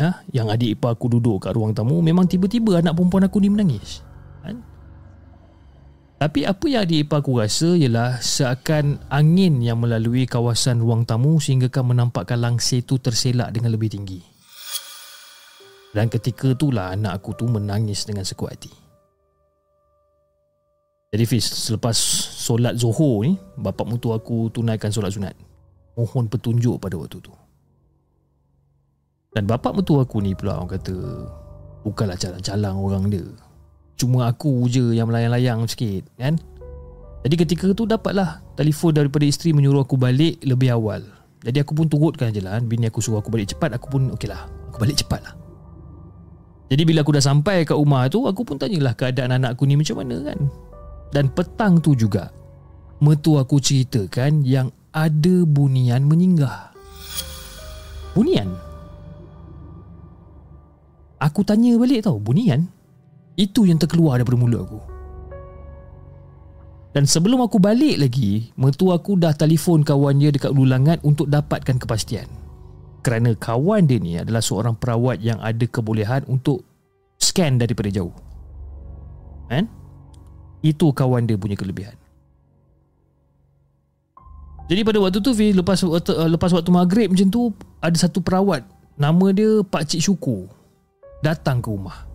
ha, yang adik ipar aku duduk kat ruang tamu, memang tiba-tiba anak perempuan aku ni menangis. Tapi apa yang adik aku rasa ialah seakan angin yang melalui kawasan ruang tamu sehingga kan menampakkan langsir tu terselak dengan lebih tinggi. Dan ketika itulah anak aku tu menangis dengan sekuat hati. Jadi Fiz, selepas solat Zohor ni, bapa mutu aku tunaikan solat sunat. Mohon petunjuk pada waktu tu. Dan bapa mutu aku ni pula orang kata, bukanlah calang-calang orang dia. Cuma aku je yang melayang-layang sikit kan? Jadi ketika tu dapatlah Telefon daripada isteri menyuruh aku balik lebih awal. Jadi aku pun turutkan je lah Bini aku suruh aku balik cepat Aku pun okey lah. Aku balik cepat lah. Jadi bila aku dah sampai kat rumah tu Aku pun tanyalah keadaan anak aku ni macam mana kan? Dan petang tu juga Mertua aku ceritakan Yang ada bunian menyinggah Bunian? Aku tanya balik tau Bunian? Itu yang terkeluar daripada mulut aku. Dan sebelum aku balik lagi, mertua aku dah telefon kawan dia dekat Lulangat untuk dapatkan kepastian. Kerana kawan dia ni adalah seorang perawat yang ada kebolehan untuk scan daripada jauh. Kan? Itu kawan dia punya kelebihan. Jadi pada waktu tu lepas waktu, lepas waktu maghrib macam tu ada satu perawat nama dia Pak Cik Syukur datang ke rumah.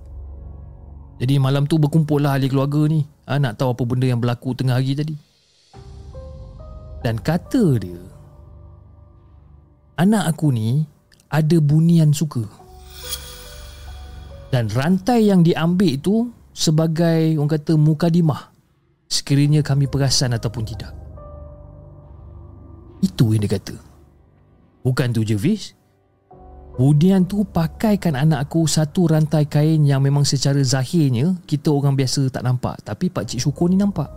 Jadi malam tu berkumpul lah ahli keluarga ni. Ha, Nak tahu apa benda yang berlaku tengah hari tadi. Dan kata dia Anak aku ni ada bunian suka. Dan rantai yang diambil tu Sebagai orang kata mukadimah. Sekiranya kami perasan ataupun tidak. Itu yang dia kata. Bukan tu je Fish Kemudian tu pakaikan anak aku satu rantai kain yang memang secara zahirnya kita orang biasa tak nampak. Tapi Pak Cik Syukur ni nampak.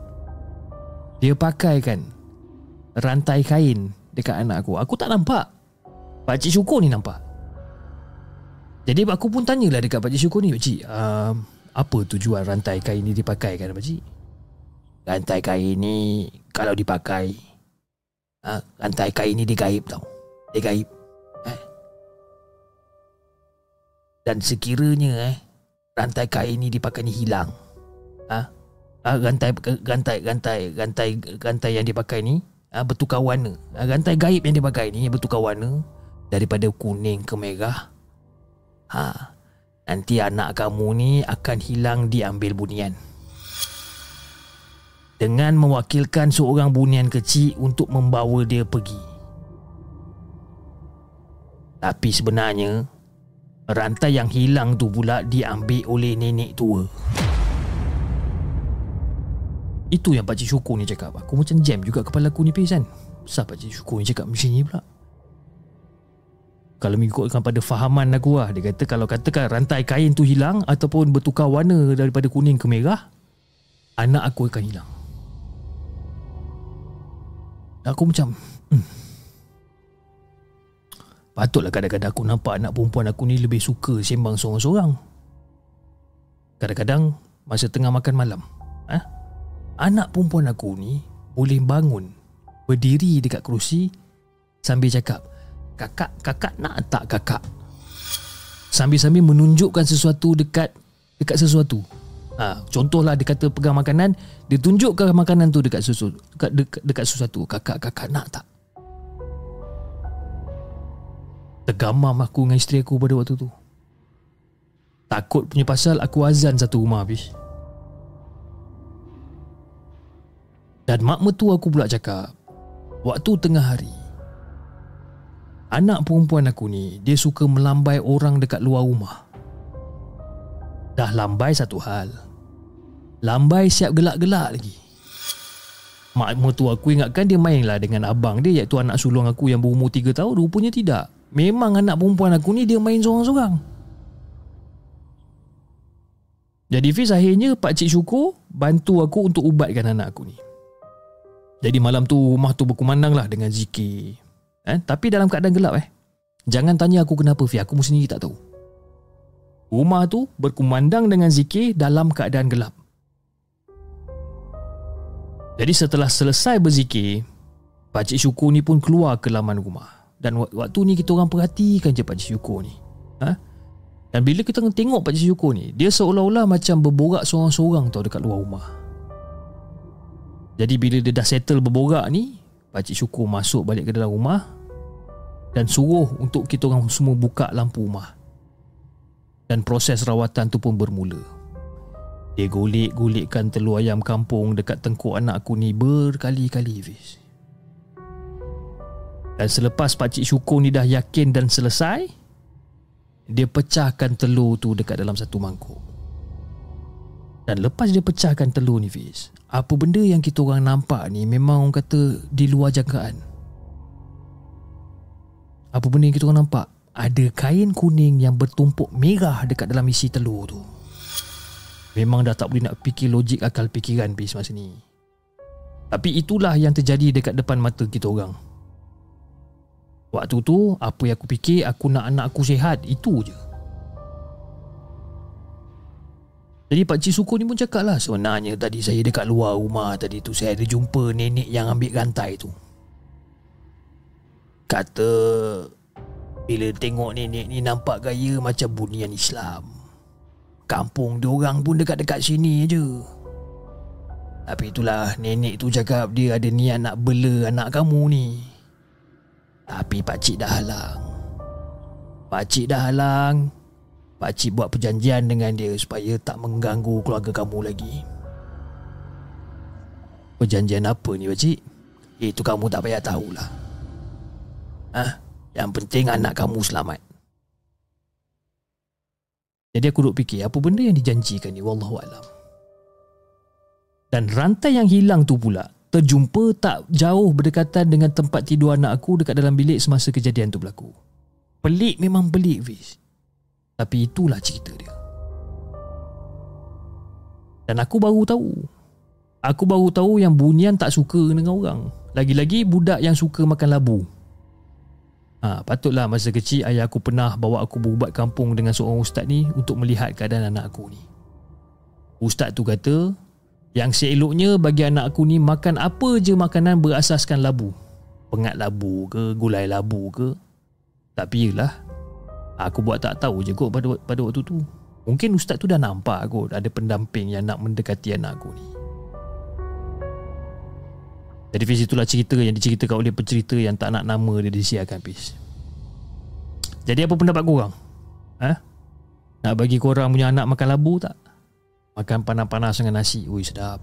Dia pakaikan rantai kain dekat anak aku. Aku tak nampak. Pak Cik Syukur ni nampak. Jadi aku pun tanyalah dekat Pak Cik Syukur ni. Pak Cik, uh, apa tujuan rantai kain ni dipakaikan Pak Cik? Rantai kain ni kalau dipakai, uh, rantai kain ni digaib tau. Digaib. Dan sekiranya eh rantai kain ni dipakai ni hilang. Ha? ha rantai rantai rantai rantai rantai yang dipakai ni ha, bertukar warna. Ha, rantai gaib yang dipakai ni bertukar warna daripada kuning ke merah. Ha. Nanti anak kamu ni akan hilang diambil bunian. Dengan mewakilkan seorang bunian kecil untuk membawa dia pergi. Tapi sebenarnya Rantai yang hilang tu pula diambil oleh nenek tua. Itu yang Pakcik Syukur ni cakap. Aku macam jam juga kepala aku ni Pis kan. Kenapa Pakcik Syukur ni cakap macam ni pula? Kalau mengikutkan pada fahaman aku lah. Dia kata kalau katakan rantai kain tu hilang ataupun bertukar warna daripada kuning ke merah, anak aku akan hilang. Aku macam hmm. Patutlah kadang-kadang aku nampak anak perempuan aku ni lebih suka sembang seorang-seorang. Kadang-kadang masa tengah makan malam, eh, anak perempuan aku ni boleh bangun, berdiri dekat kerusi sambil cakap, "Kakak, kakak nak tak kakak?" Sambil-sambil menunjukkan sesuatu dekat dekat sesuatu. Ha, contohlah dia kata pegang makanan, dia tunjukkan makanan tu dekat sesuatu, dekat, dekat, dekat sesuatu. Kakak, kakak nak tak? Tergamam aku dengan isteri aku pada waktu tu. Takut punya pasal aku azan satu rumah habis. Dan mak mertua aku pula cakap Waktu tengah hari Anak perempuan aku ni Dia suka melambai orang dekat luar rumah. Dah lambai satu hal. Lambai siap gelak-gelak lagi. Mak mertua aku ingatkan dia mainlah dengan abang dia Iaitu anak sulung aku yang berumur 3 tahun. Rupanya tidak Memang anak perempuan aku ni dia main seorang-seorang. Jadi Fiz akhirnya Pak Cik Syukur bantu aku untuk ubatkan anak aku ni. Jadi malam tu rumah tu berkumandang lah dengan zikir. Eh? Tapi dalam keadaan gelap eh. Jangan tanya aku kenapa Fiz, aku sendiri tak tahu. Rumah tu berkumandang dengan zikir dalam keadaan gelap. Jadi setelah selesai berzikir, Pak Cik Syukur ni pun keluar ke laman rumah. Dan waktu ni kita orang perhatikan je Pak Cik Syukur ni. Ha? Dan bila kita tengok Pak Cik Syukur ni Dia seolah-olah macam berborak seorang-seorang tau dekat luar rumah. Jadi bila dia dah settle berborak ni Pak Cik Syukur masuk balik ke dalam rumah Dan suruh untuk kita orang semua buka lampu rumah. Dan proses rawatan tu pun bermula. Dia golek-golekkan telur ayam kampung dekat tengkuk anak aku ni berkali-kali Fiz dan selepas Pakcik Syukur ni dah yakin dan selesai Dia pecahkan telur tu dekat dalam satu mangkuk. Dan lepas dia pecahkan telur ni Fiz Apa benda yang kita orang nampak ni Memang orang kata di luar jangkaan. Apa benda yang kita orang nampak? Ada kain kuning yang bertumpuk merah dekat dalam isi telur tu. Memang dah tak boleh nak fikir logik akal fikiran Fiz masa ni. Tapi itulah yang terjadi dekat depan mata kita orang Waktu tu apa yang aku fikir aku nak anak aku sihat itu je. Jadi Pak Cik Suku ni pun cakap lah Sebenarnya tadi saya dekat luar rumah tadi tu Saya ada jumpa nenek yang ambil rantai tu. Kata Bila tengok nenek ni nampak gaya macam bunian Islam. Kampung diorang pun dekat-dekat sini je. Tapi itulah nenek tu cakap dia ada niat nak bela anak kamu ni tapi pakcik dah halang. Pakcik dah halang. Pakcik buat perjanjian dengan dia Supaya tak mengganggu keluarga kamu lagi. Perjanjian apa ni pakcik? Itu kamu tak payah tahulah. Ah, Yang penting anak kamu selamat. Jadi aku duk fikir Apa benda yang dijanjikan ni? Wallahualam Dan rantai yang hilang tu pula terjumpa tak jauh berdekatan dengan tempat tidur anak aku dekat dalam bilik semasa kejadian tu berlaku. Pelik memang pelik Fiz. Tapi itulah cerita dia. Dan aku baru tahu. Aku baru tahu yang Bunian tak suka dengan orang. Lagi-lagi budak yang suka makan labu. Ha, patutlah masa kecil ayah aku pernah bawa aku berubat kampung dengan seorang ustaz ni untuk melihat keadaan anak aku ni. Ustaz tu kata yang seeloknya bagi anak aku ni makan apa je makanan berasaskan labu. Pengat labu ke, gulai labu ke. Tapi yelah, aku buat tak tahu je kot pada, pada waktu tu. Mungkin ustaz tu dah nampak kot ada pendamping yang nak mendekati anak aku ni. Jadi Fiz itulah cerita yang diceritakan oleh pencerita yang tak nak nama dia disiarkan Fiz. Jadi apa pendapat korang? Ha? Nak bagi korang punya anak makan labu tak? Makan panas-panas dengan nasi. Ui sedap.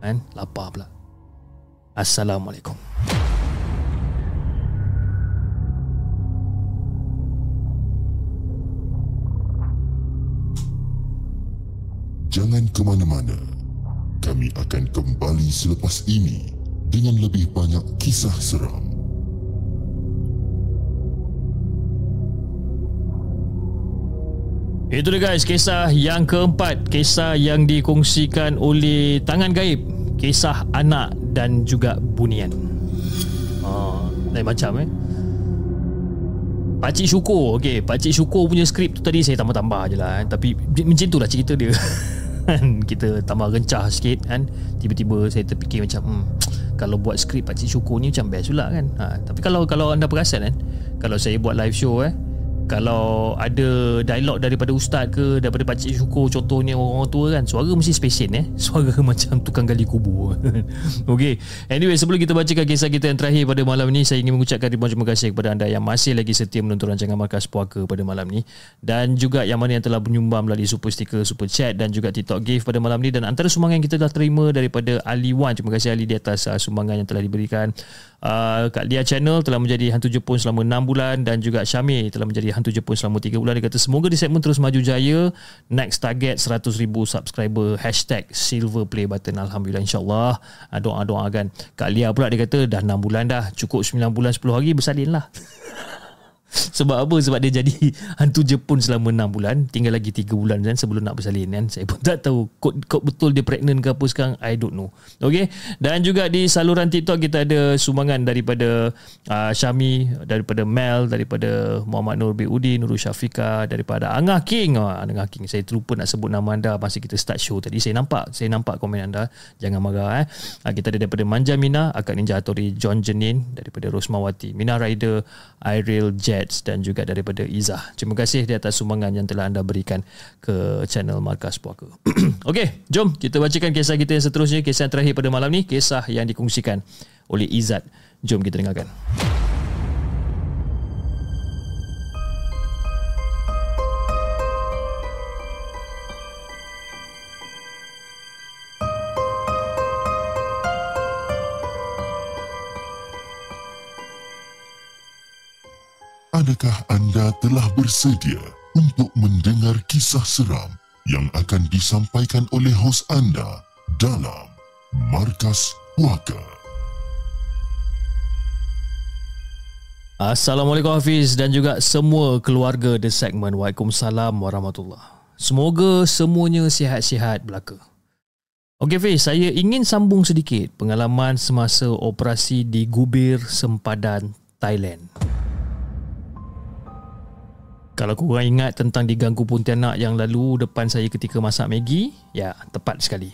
Kan? Lapar pula. Assalamualaikum. Jangan ke mana-mana. Kami akan kembali selepas ini Dengan lebih banyak kisah seram. Itu dia guys, kisah yang keempat, kisah yang dikongsikan oleh tangan gaib, kisah anak dan juga bunian. Ah, lain macam eh. Pakcik Syukur. Okey, Pakcik Syukur punya skrip tu tadi Saya tambah-tambah je lah eh. Tapi macam tu lah cerita dia. [laughs] Kan, Kita tambah gencah sikit kan. Tiba-tiba saya terfikir macam hmm, Kalau buat skrip Pakcik Syukur ni macam best pula kan. Ha, Tapi kalau kalau anda perasan kan. Kalau saya buat live show eh kalau ada dialog daripada ustaz ke daripada pakcik syukur contohnya orang tua kan suara mesti spesial eh? [laughs] Suara macam tukang gali kubur. [laughs] Okey. anyway sebelum kita bacakan kisah kita yang terakhir pada malam ni saya ingin mengucapkan ribuan terima kasih kepada anda yang masih lagi setia menonton rancangan Markas Puaka pada malam ni. Dan juga yang mana yang telah menyumbang melalui super sticker super chat dan juga TikTok gift pada malam ni. Dan antara sumbangan yang kita telah terima daripada Ali Wan terima kasih Ali di atas uh, sumbangan yang telah diberikan. Uh, Kak Lia Channel telah menjadi hantu Jepun selama 6 bulan dan juga Syamir telah menjadi hantu Jepun selama 3 bulan. Dia kata semoga di segmen terus maju jaya next target 100,000 subscriber. Hashtag silver play button. Alhamdulillah insyaAllah. Uh, doa-doa kan Kak Lia pula dia kata dah 6 bulan dah. Cukup 9 bulan 10 hari bersalin lah [laughs] [laughs] Sebab apa? Sebab dia jadi [laughs] hantu Jepun selama 6 bulan. Tinggal lagi 3 bulan kan sebelum nak bersalin kan. Saya pun [laughs] tak tahu kod, kod betul dia pregnant ke apa sekarang. I don't know. Okay. Dan juga di saluran TikTok kita ada sumbangan daripada uh, Syami, daripada Mel, daripada Muhammad Nur bin Udin, Nurul Syafika, daripada Angah King. Oh, Angah King. Saya terlupa nak sebut nama anda masa kita start show tadi. Saya nampak. Saya nampak komen anda. Jangan marah. Eh. Uh, kita ada daripada Manja Mina, Akak Ninja Atori, John Jenin, daripada Rosmawati, Mina Rider, Iril Jet, Chats dan juga daripada Izzah. Terima kasih di atas sumbangan yang telah anda berikan ke channel Markas Puaka. [clears throat] Okey, jom kita bacakan kisah kita yang seterusnya. Kisah yang terakhir pada malam ni, kisah yang dikongsikan oleh Izzat. Jom kita dengarkan. Adakah anda telah bersedia untuk mendengar kisah seram yang akan disampaikan oleh hos anda dalam Markas Puaka? Assalamualaikum Hafiz dan juga semua keluarga The Segment. Waalaikumsalam warahmatullahi Semoga semuanya sihat-sihat belaka. Okey Fiz, saya ingin sambung sedikit pengalaman semasa operasi di Gubir Sempadan, Thailand. Kalau korang ingat tentang diganggu Pontianak yang lalu depan saya ketika masak Maggi, ya, tepat sekali.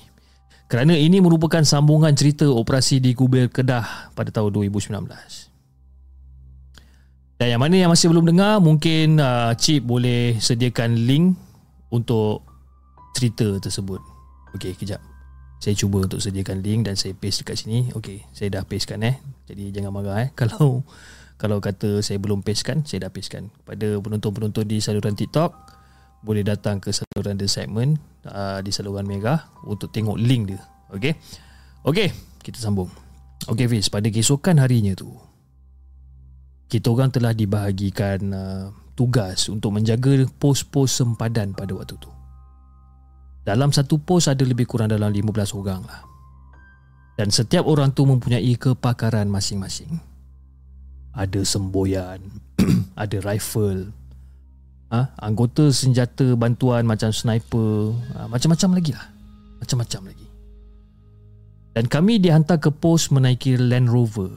Kerana ini merupakan sambungan cerita operasi di Kubir Kedah pada tahun 2019. Dan yang mana yang masih belum dengar, mungkin uh, Cip boleh sediakan link untuk cerita tersebut. Okey, kejap. Saya cuba untuk sediakan link dan saya paste dekat sini. Okey, saya dah pastekan eh. Jadi jangan marah eh. Kalau kalau kata saya belum pastekan saya dah pastekan. Pada penonton-penonton di saluran TikTok boleh datang ke saluran The Segment uh, di saluran Mega untuk tengok link dia. Okey okey kita sambung. Okey Fiz pada keesokan harinya tu kita orang telah dibahagikan uh, tugas untuk menjaga pos-pos sempadan pada waktu tu. Dalam satu pos ada lebih kurang dalam 15 orang lah. Dan setiap orang tu mempunyai kepakaran masing-masing ada semboyan, [clears throat] ada rifle, ha? anggota senjata bantuan macam sniper, ha? macam-macam lagi lah. Macam-macam lagi. Dan kami dihantar ke pos menaiki Land Rover.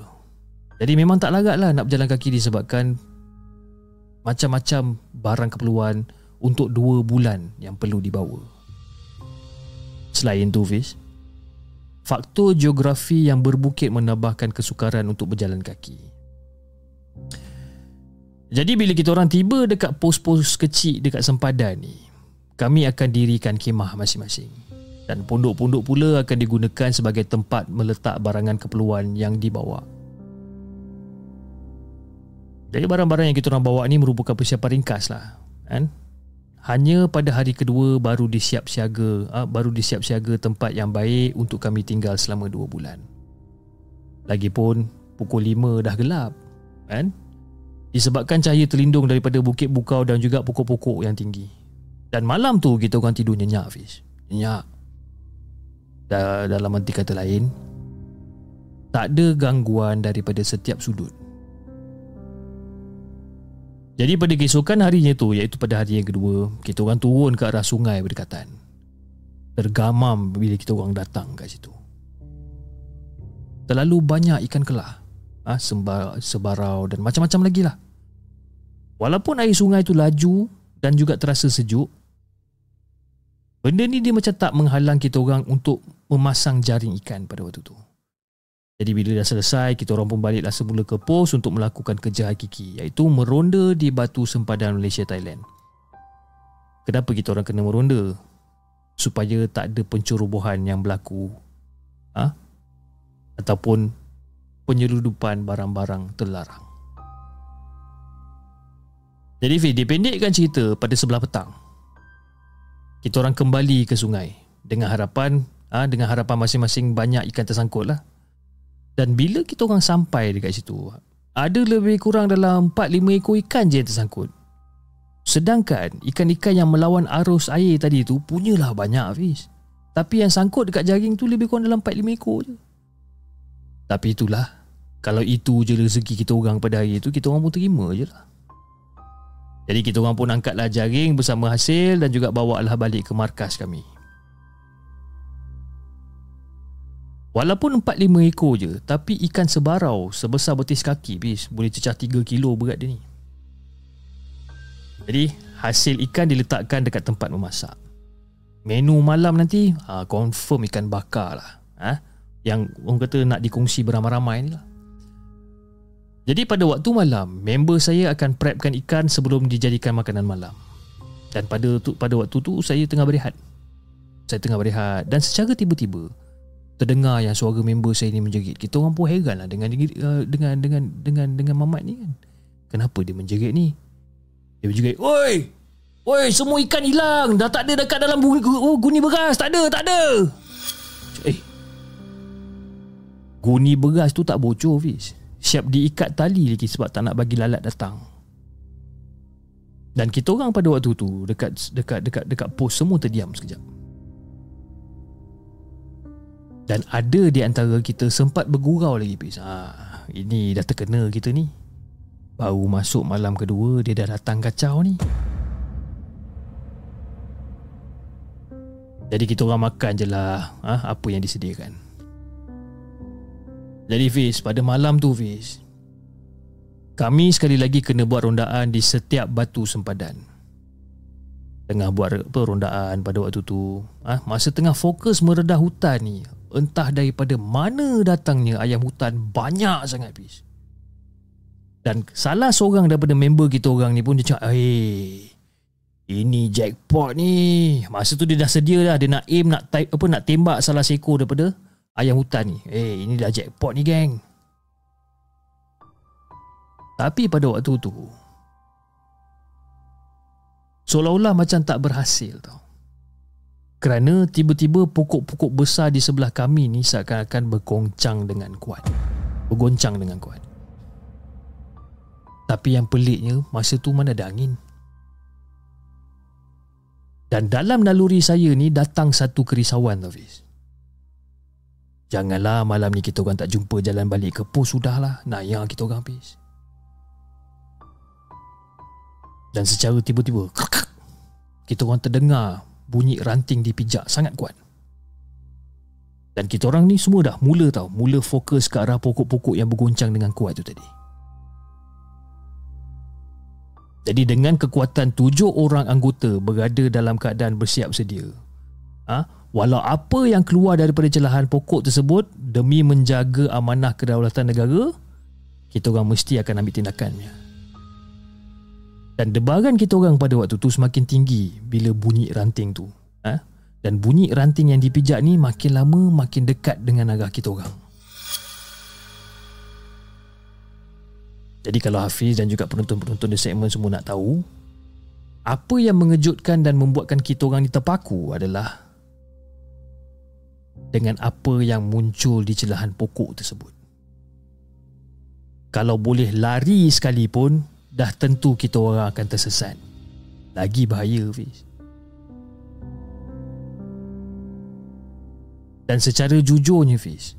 Jadi memang tak larat lah nak berjalan kaki disebabkan macam-macam barang keperluan untuk dua bulan yang perlu dibawa. Selain tu Fiz, faktor geografi yang berbukit menambahkan kesukaran untuk berjalan kaki. Jadi bila kita orang tiba dekat pos-pos kecil dekat sempadan ni, kami akan dirikan kemah masing-masing. Dan pondok-pondok pula akan digunakan sebagai tempat meletak barangan keperluan yang dibawa. Jadi barang-barang yang kita orang bawa ni merupakan persiapan ringkas lah. Kan? Hanya pada hari kedua baru disiap siaga, ah, baru disiap siaga tempat yang baik untuk kami tinggal selama dua bulan. Lagipun pukul lima dah gelap. Kan? disebabkan cahaya terlindung daripada bukit bukau dan juga pokok-pokok yang tinggi. Dan malam tu kita orang tidur nyenyak Fiz. Nyak. Da- dalam arti kata lain, tak ada gangguan daripada setiap sudut. Jadi pada keesokan harinya tu iaitu pada hari yang kedua, kita orang turun ke arah sungai berdekatan. Tergamam bila kita orang datang kat situ. Terlalu banyak ikan kelah, ah ha, sembar, sebarau dan macam-macam lagi lah. Walaupun air sungai tu laju dan juga terasa sejuk, benda ni dia macam tak menghalang kita orang untuk memasang jaring ikan pada waktu tu. Jadi bila dah selesai, kita orang pun baliklah semula ke pos untuk melakukan kerja hakiki iaitu meronda di batu sempadan Malaysia Thailand. Kenapa kita orang kena meronda? Supaya tak ada pencerobohan yang berlaku. Ha? Ataupun penyeludupan barang-barang terlarang. Jadi Fih, dipendekkan cerita pada sebelah petang. Kita orang kembali ke sungai dengan harapan ha, dengan harapan masing-masing banyak ikan tersangkut lah. Dan bila kita orang sampai dekat situ, ada lebih kurang dalam 4-5 ekor ikan je yang tersangkut. Sedangkan ikan-ikan yang melawan arus air tadi tu punyalah banyak Hafiz. Tapi yang sangkut dekat jaring tu lebih kurang dalam 4-5 ekor je. Tapi itulah, kalau itu je rezeki kita orang pada hari itu, kita orang pun terima je lah. Jadi kita orang pun angkatlah jaring bersama hasil dan juga bawa lah balik ke markas kami. Walaupun 4-5 ekor je, tapi ikan sebarau sebesar betis kaki bis, boleh cecah 3 kilo berat dia ni. Jadi hasil ikan diletakkan dekat tempat memasak. Menu malam nanti ha, confirm ikan bakar lah. Ha? Yang orang kata nak dikongsi beramai-ramai ni lah. Jadi pada waktu malam, member saya akan prepkan ikan sebelum dijadikan makanan malam. Dan pada tu, pada waktu tu saya tengah berehat. Saya tengah berehat dan secara tiba-tiba terdengar yang suara member saya ni menjerit. Kita orang pun heran lah dengan uh, dengan dengan dengan dengan Mamat ni kan. Kenapa dia menjerit ni? Dia menjerit, "Oi! Oi, semua ikan hilang. Dah tak ada dekat dalam guni, oh, guni beras. Tak ada, tak ada." Eh. Guni beras tu tak bocor, Fiz siap diikat tali lagi sebab tak nak bagi lalat datang. Dan kita orang pada waktu tu dekat dekat dekat dekat pos semua terdiam sekejap. Dan ada di antara kita sempat bergurau lagi pis. Ha, ini dah terkena kita ni. Baru masuk malam kedua dia dah datang kacau ni. Jadi kita orang makan je lah ha, apa yang disediakan. Jadi Fiz, pada malam tu Fiz Kami sekali lagi kena buat rondaan di setiap batu sempadan. Tengah buat apa, rondaan pada waktu tu. Ah, Masa tengah fokus meredah hutan ni Entah daripada mana datangnya ayam hutan banyak sangat Fiz. Dan salah seorang daripada member kita orang ni pun dia cakap Eh ini jackpot ni. Masa tu dia dah sedia dah Dia nak aim nak type, apa nak tembak salah seekor daripada ayam hutan ni. Eh, ini dah jackpot ni geng. Tapi pada waktu tu, seolah-olah macam tak berhasil tau. Kerana tiba-tiba pokok-pokok besar di sebelah kami ni seakan-akan bergoncang dengan kuat. Bergoncang dengan kuat. Tapi yang peliknya, masa tu mana ada angin. Dan dalam naluri saya ni datang satu kerisauan tau. Janganlah malam ni kita orang tak jumpa jalan balik ke pos sudahlah. Nayang kita orang habis. Dan secara tiba-tiba kita orang terdengar bunyi ranting dipijak sangat kuat. Dan kita orang ni semua dah mula tahu, mula fokus ke arah pokok-pokok yang bergoncang dengan kuat tu tadi. Jadi dengan kekuatan tujuh orang anggota berada dalam keadaan bersiap sedia. Ha? Walau apa yang keluar daripada celahan pokok tersebut demi menjaga amanah kedaulatan negara, kita orang mesti akan ambil tindakannya. Dan debaran kita orang pada waktu tu semakin tinggi bila bunyi ranting tu. Ha? Dan bunyi ranting yang dipijak ni makin lama makin dekat dengan arah kita orang. Jadi kalau Hafiz dan juga penonton-penonton di segmen semua nak tahu, apa yang mengejutkan dan membuatkan kita orang ni terpaku adalah dengan apa yang muncul di celahan pokok tersebut. Kalau boleh lari sekalipun, dah tentu kita orang akan tersesat. Lagi bahaya, Fiz. Dan secara jujurnya Fiz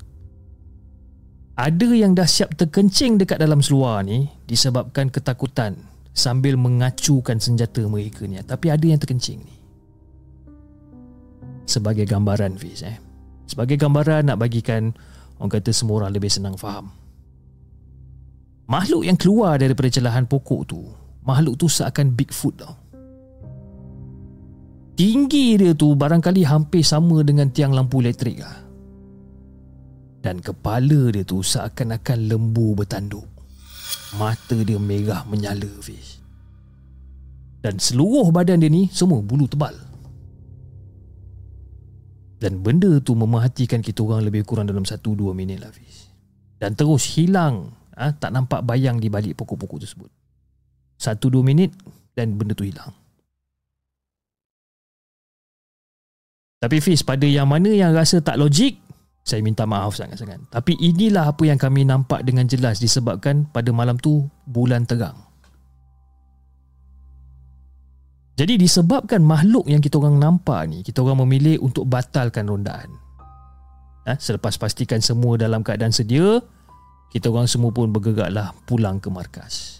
Ada yang dah siap terkencing dekat dalam seluar ni Disebabkan ketakutan Sambil mengacukan senjata mereka ni Tapi ada yang terkencing ni Sebagai gambaran Fiz eh Sebagai gambaran nak bagikan Orang kata semua orang lebih senang faham Makhluk yang keluar daripada celahan pokok tu Makhluk tu seakan Bigfoot tau Tinggi dia tu barangkali hampir sama dengan tiang lampu elektrik lah. Dan kepala dia tu seakan-akan lembu bertanduk. Mata dia merah menyala Fish. Dan seluruh badan dia ni semua bulu tebal. Dan benda tu memerhatikan kita orang lebih kurang dalam 1-2 minit lah Fish. Dan terus hilang. Ha? Tak nampak bayang di balik pokok-pokok tersebut. 1-2 minit dan benda tu hilang. Tapi Fiz, pada yang mana yang rasa tak logik, saya minta maaf sangat-sangat. Tapi inilah apa yang kami nampak dengan jelas disebabkan pada malam tu bulan terang. Jadi disebabkan makhluk yang kita orang nampak ni, kita orang memilih untuk batalkan rondaan. Ha? Selepas pastikan semua dalam keadaan sedia, kita orang semua pun bergeraklah pulang ke markas.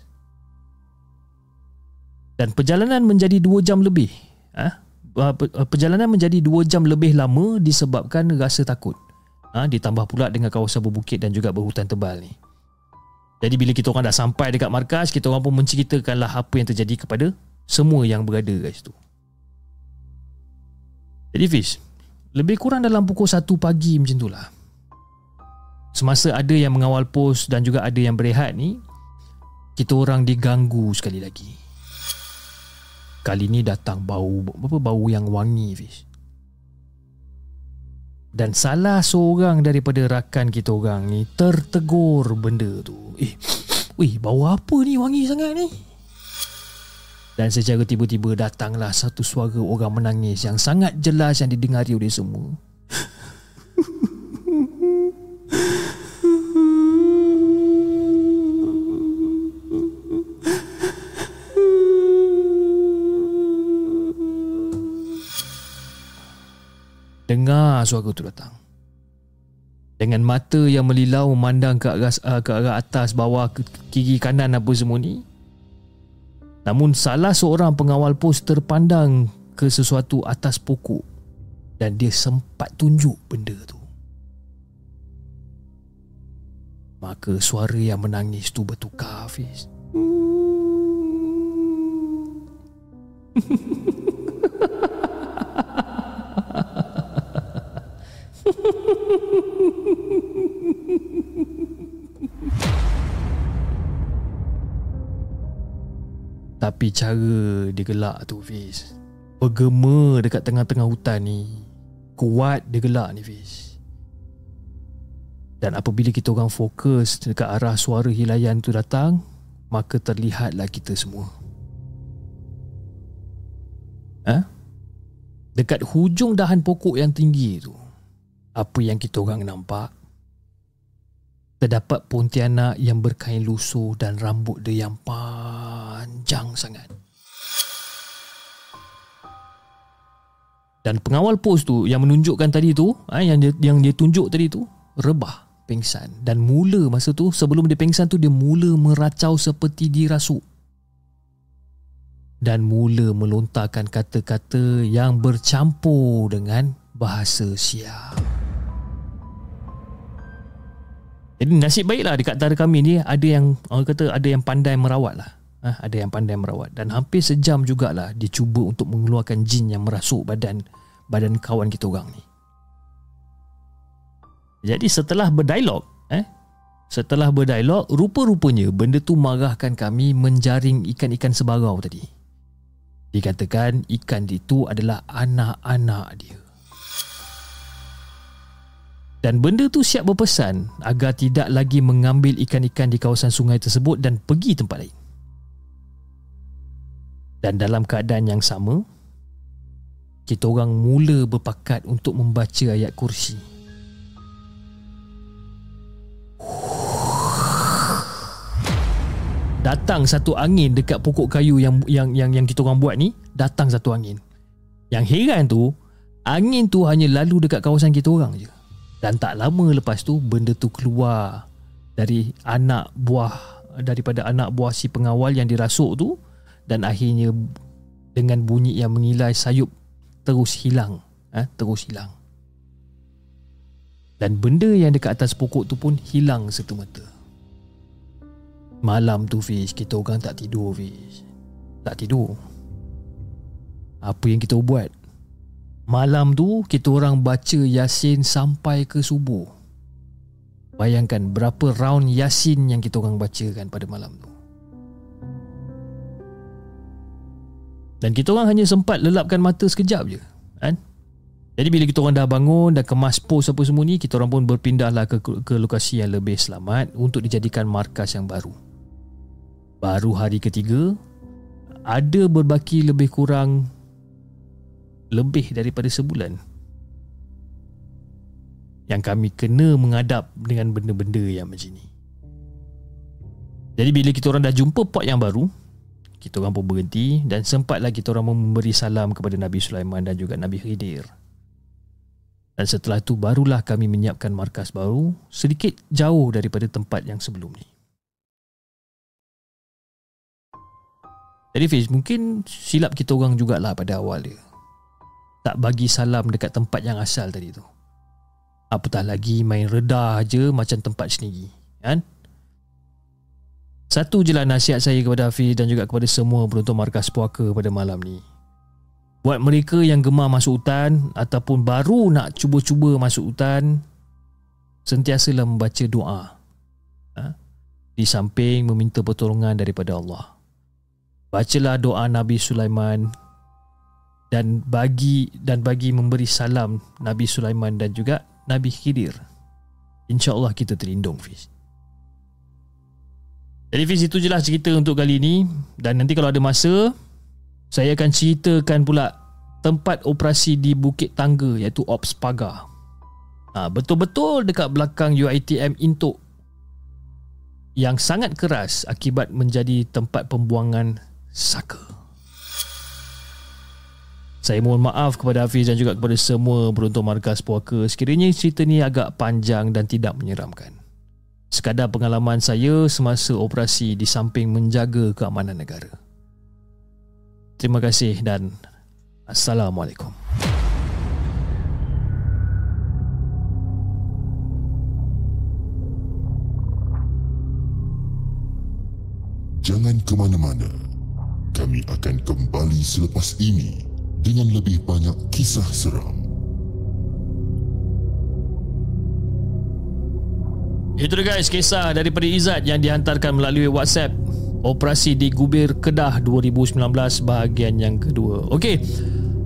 Dan perjalanan menjadi dua jam lebih. Ha? Perjalanan menjadi 2 jam lebih lama disebabkan rasa takut. Ha, ditambah pula dengan kawasan berbukit dan juga berhutan tebal ni. Jadi bila kita orang dah sampai dekat markas, kita orang pun menceritakanlah apa yang terjadi kepada semua yang berada kat situ. Jadi Fish, lebih kurang dalam pukul 1 pagi macam tu lah. Semasa ada yang mengawal pos dan juga ada yang berehat ni, kita orang diganggu sekali lagi. Kali ni datang bau apa bau yang wangi fish. Dan salah seorang daripada rakan kita orang ni tertegur benda tu. Eh, [sniffs] wih, bau apa ni wangi sangat ni? Dan secara tiba-tiba datanglah satu suara orang menangis yang sangat jelas yang didengari oleh semua. Dengar suara tu datang. Dengan mata yang melilau memandang ke arah, ke arah atas, bawah, ke kiri, kanan apa semua ni. Namun salah seorang pengawal pos terpandang ke sesuatu atas pokok dan dia sempat tunjuk benda tu. Maka suara yang menangis tu bertukar Hafiz. [laughs] Tapi cara dia gelak tu Fiz. Bergema dekat tengah-tengah hutan ni. Kuat dia gelak ni Fiz. Dan apabila kita orang fokus Dekat arah suara hilayan tu datang Maka terlihatlah kita semua. Ha? Dekat hujung dahan pokok yang tinggi tu Apa yang kita orang nampak Terdapat pontianak yang berkain lusuh Dan rambut dia yang panjang sangat. Dan pengawal pos tu yang menunjukkan tadi tu, ha, yang dia, yang dia tunjuk tadi tu, rebah, pengsan. Dan mula masa tu, sebelum dia pengsan tu, dia mula meracau seperti dirasuk. Dan mula melontarkan kata-kata yang bercampur dengan bahasa siap. Jadi nasib baiklah dekat antara kami ni ada yang orang kata ada yang pandai merawat lah ha, ada yang pandai merawat dan hampir sejam jugalah dia cuba untuk mengeluarkan jin yang merasuk badan badan kawan kita orang ni. Jadi setelah berdialog, eh, setelah berdialog, rupa-rupanya benda tu marahkan kami menjaring ikan-ikan sebarau tadi. Dikatakan ikan itu adalah anak-anak dia. Dan benda tu siap berpesan agar tidak lagi mengambil ikan-ikan di kawasan sungai tersebut dan pergi tempat lain. Dan dalam keadaan yang sama Kita orang mula berpakat untuk membaca ayat kursi Datang satu angin dekat pokok kayu yang yang yang yang kita orang buat ni, datang satu angin. Yang heran tu, angin tu hanya lalu dekat kawasan kita orang je. Dan tak lama lepas tu benda tu keluar dari anak buah daripada anak buah si pengawal yang dirasuk tu. Dan akhirnya dengan bunyi yang mengilai sayup terus hilang. Eh, terus hilang. Dan benda yang dekat atas pokok tu pun hilang serta-merta. Malam tu Fiz kita orang tak tidur Fiz. Tak tidur. Apa yang kita buat malam tu kita orang baca Yasin sampai ke subuh Bayangkan berapa round Yasin yang kita orang bacakan pada malam tu. Dan kita orang hanya sempat lelapkan mata sekejap je. Kan? Jadi bila kita orang dah bangun, dah kemas pos apa semua ni, kita orang pun berpindahlah ke, ke lokasi yang lebih selamat untuk dijadikan markas yang baru. Baru hari ketiga, ada berbaki lebih kurang lebih daripada sebulan yang kami kena mengadap dengan benda-benda yang macam ni. Jadi bila kita orang dah jumpa pot yang baru, kita orang pun berhenti dan sempatlah kita orang memberi salam kepada Nabi Sulaiman dan juga Nabi Khidir. Dan setelah itu barulah kami menyiapkan markas baru sedikit jauh daripada tempat yang sebelum ni. Jadi Fiz, mungkin silap kita orang jugalah pada awal dia. Tak bagi salam dekat tempat yang asal tadi tu. Apatah lagi main redah je macam tempat sendiri. Kan? Satu je lah nasihat saya kepada Hafiz dan juga kepada semua penonton markas puaka pada malam ni. Buat mereka yang gemar masuk hutan ataupun baru nak cuba-cuba masuk hutan, sentiasalah membaca doa. Ha? Di samping meminta pertolongan daripada Allah. Bacalah doa Nabi Sulaiman dan bagi dan bagi memberi salam Nabi Sulaiman dan juga Nabi Khidir. InsyaAllah kita terlindung Fiz. Jadi Fiz itu jelas cerita untuk kali ini dan nanti kalau ada masa saya akan ceritakan pula tempat operasi di Bukit Tangga iaitu Ops Pagar. Ha, betul-betul dekat belakang UiTM Intok yang sangat keras akibat menjadi tempat pembuangan saka. Saya mohon maaf kepada Hafiz dan juga kepada semua beruntung markas puaka sekiranya cerita ni agak panjang dan tidak menyeramkan. Sekadar pengalaman saya semasa operasi di samping menjaga keamanan negara. Terima kasih dan Assalamualaikum. Jangan ke mana-mana. Kami akan kembali selepas ini dengan lebih banyak kisah seram. Itu dia guys kisah daripada Izzat yang dihantarkan melalui WhatsApp Operasi di Gubir Kedah 2019 bahagian yang kedua. Okey.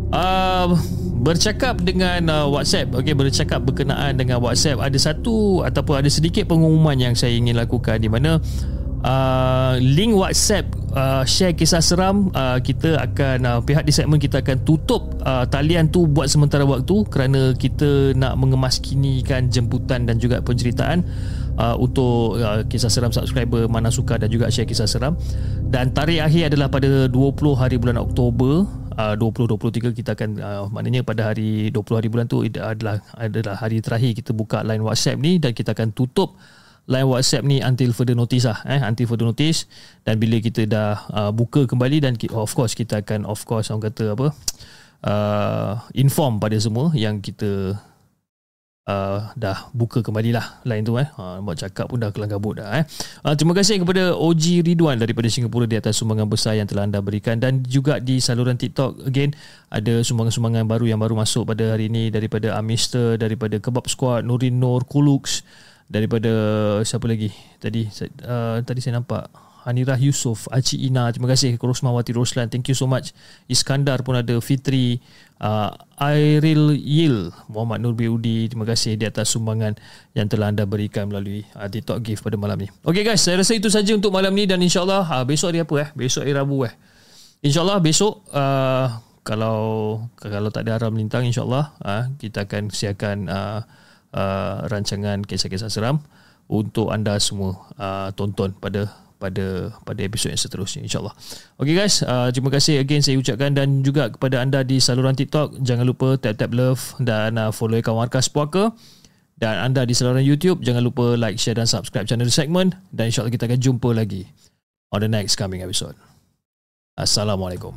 Uh, bercakap dengan uh, WhatsApp, okey bercakap berkenaan dengan WhatsApp ada satu ataupun ada sedikit pengumuman yang saya ingin lakukan di mana link WhatsApp uh, share kisah seram uh, kita akan uh, pihak di segmen kita akan tutup uh, talian tu buat sementara waktu kerana kita nak mengemaskinikan jemputan dan juga penceritaan uh, untuk uh, kisah seram subscriber mana suka dan juga share kisah seram. Dan tarikh akhir adalah pada 20 hari bulan Oktober uh, 2023 kita akan uh, maknanya pada hari 20 hari bulan tu adalah adalah hari terakhir kita buka line WhatsApp ni dan kita akan tutup line WhatsApp ni until further notice lah eh until further notice. Dan bila kita dah uh, buka kembali dan of course kita akan of course orang kata apa uh, inform pada semua yang kita uh, dah buka kembali lah line tu eh. Uh, buat cakap pun dah kelang kabut dah eh. Uh, terima kasih kepada OG Ridwan daripada Singapura di atas sumbangan besar yang telah anda berikan. Dan juga di saluran TikTok again ada sumbangan-sumbangan baru yang baru masuk pada hari ini daripada Amister daripada Kebab Squad Nurin Nur Kulux daripada siapa lagi? Tadi uh, tadi saya nampak Hanirah Yusof Aci Ina. Terima kasih Rosmawati Roslan. Thank you so much. Iskandar pun ada. Fitri uh, Airil Yil Muhammad Nur Biudi terima kasih di atas sumbangan yang telah anda berikan melalui uh, TikTok gift pada malam ni. Ok guys. Saya rasa itu saja untuk malam ni dan insyaAllah uh, besok hari apa eh? Besok hari Rabu eh? insyaAllah besok uh, kalau kalau tak ada haram lintang insyaAllah uh, kita akan siapkan uh, uh, rancangan kisah-kisah seram untuk anda semua uh, tonton pada pada pada episod yang seterusnya insyaallah. Okay guys, uh, terima kasih again saya ucapkan dan juga kepada anda di saluran TikTok jangan lupa tap tap love dan uh, follow akaun Markas Puaka Dan anda di saluran YouTube, jangan lupa like, share dan subscribe channel Segment. Dan insyaAllah kita akan jumpa lagi on the next coming episode. Assalamualaikum.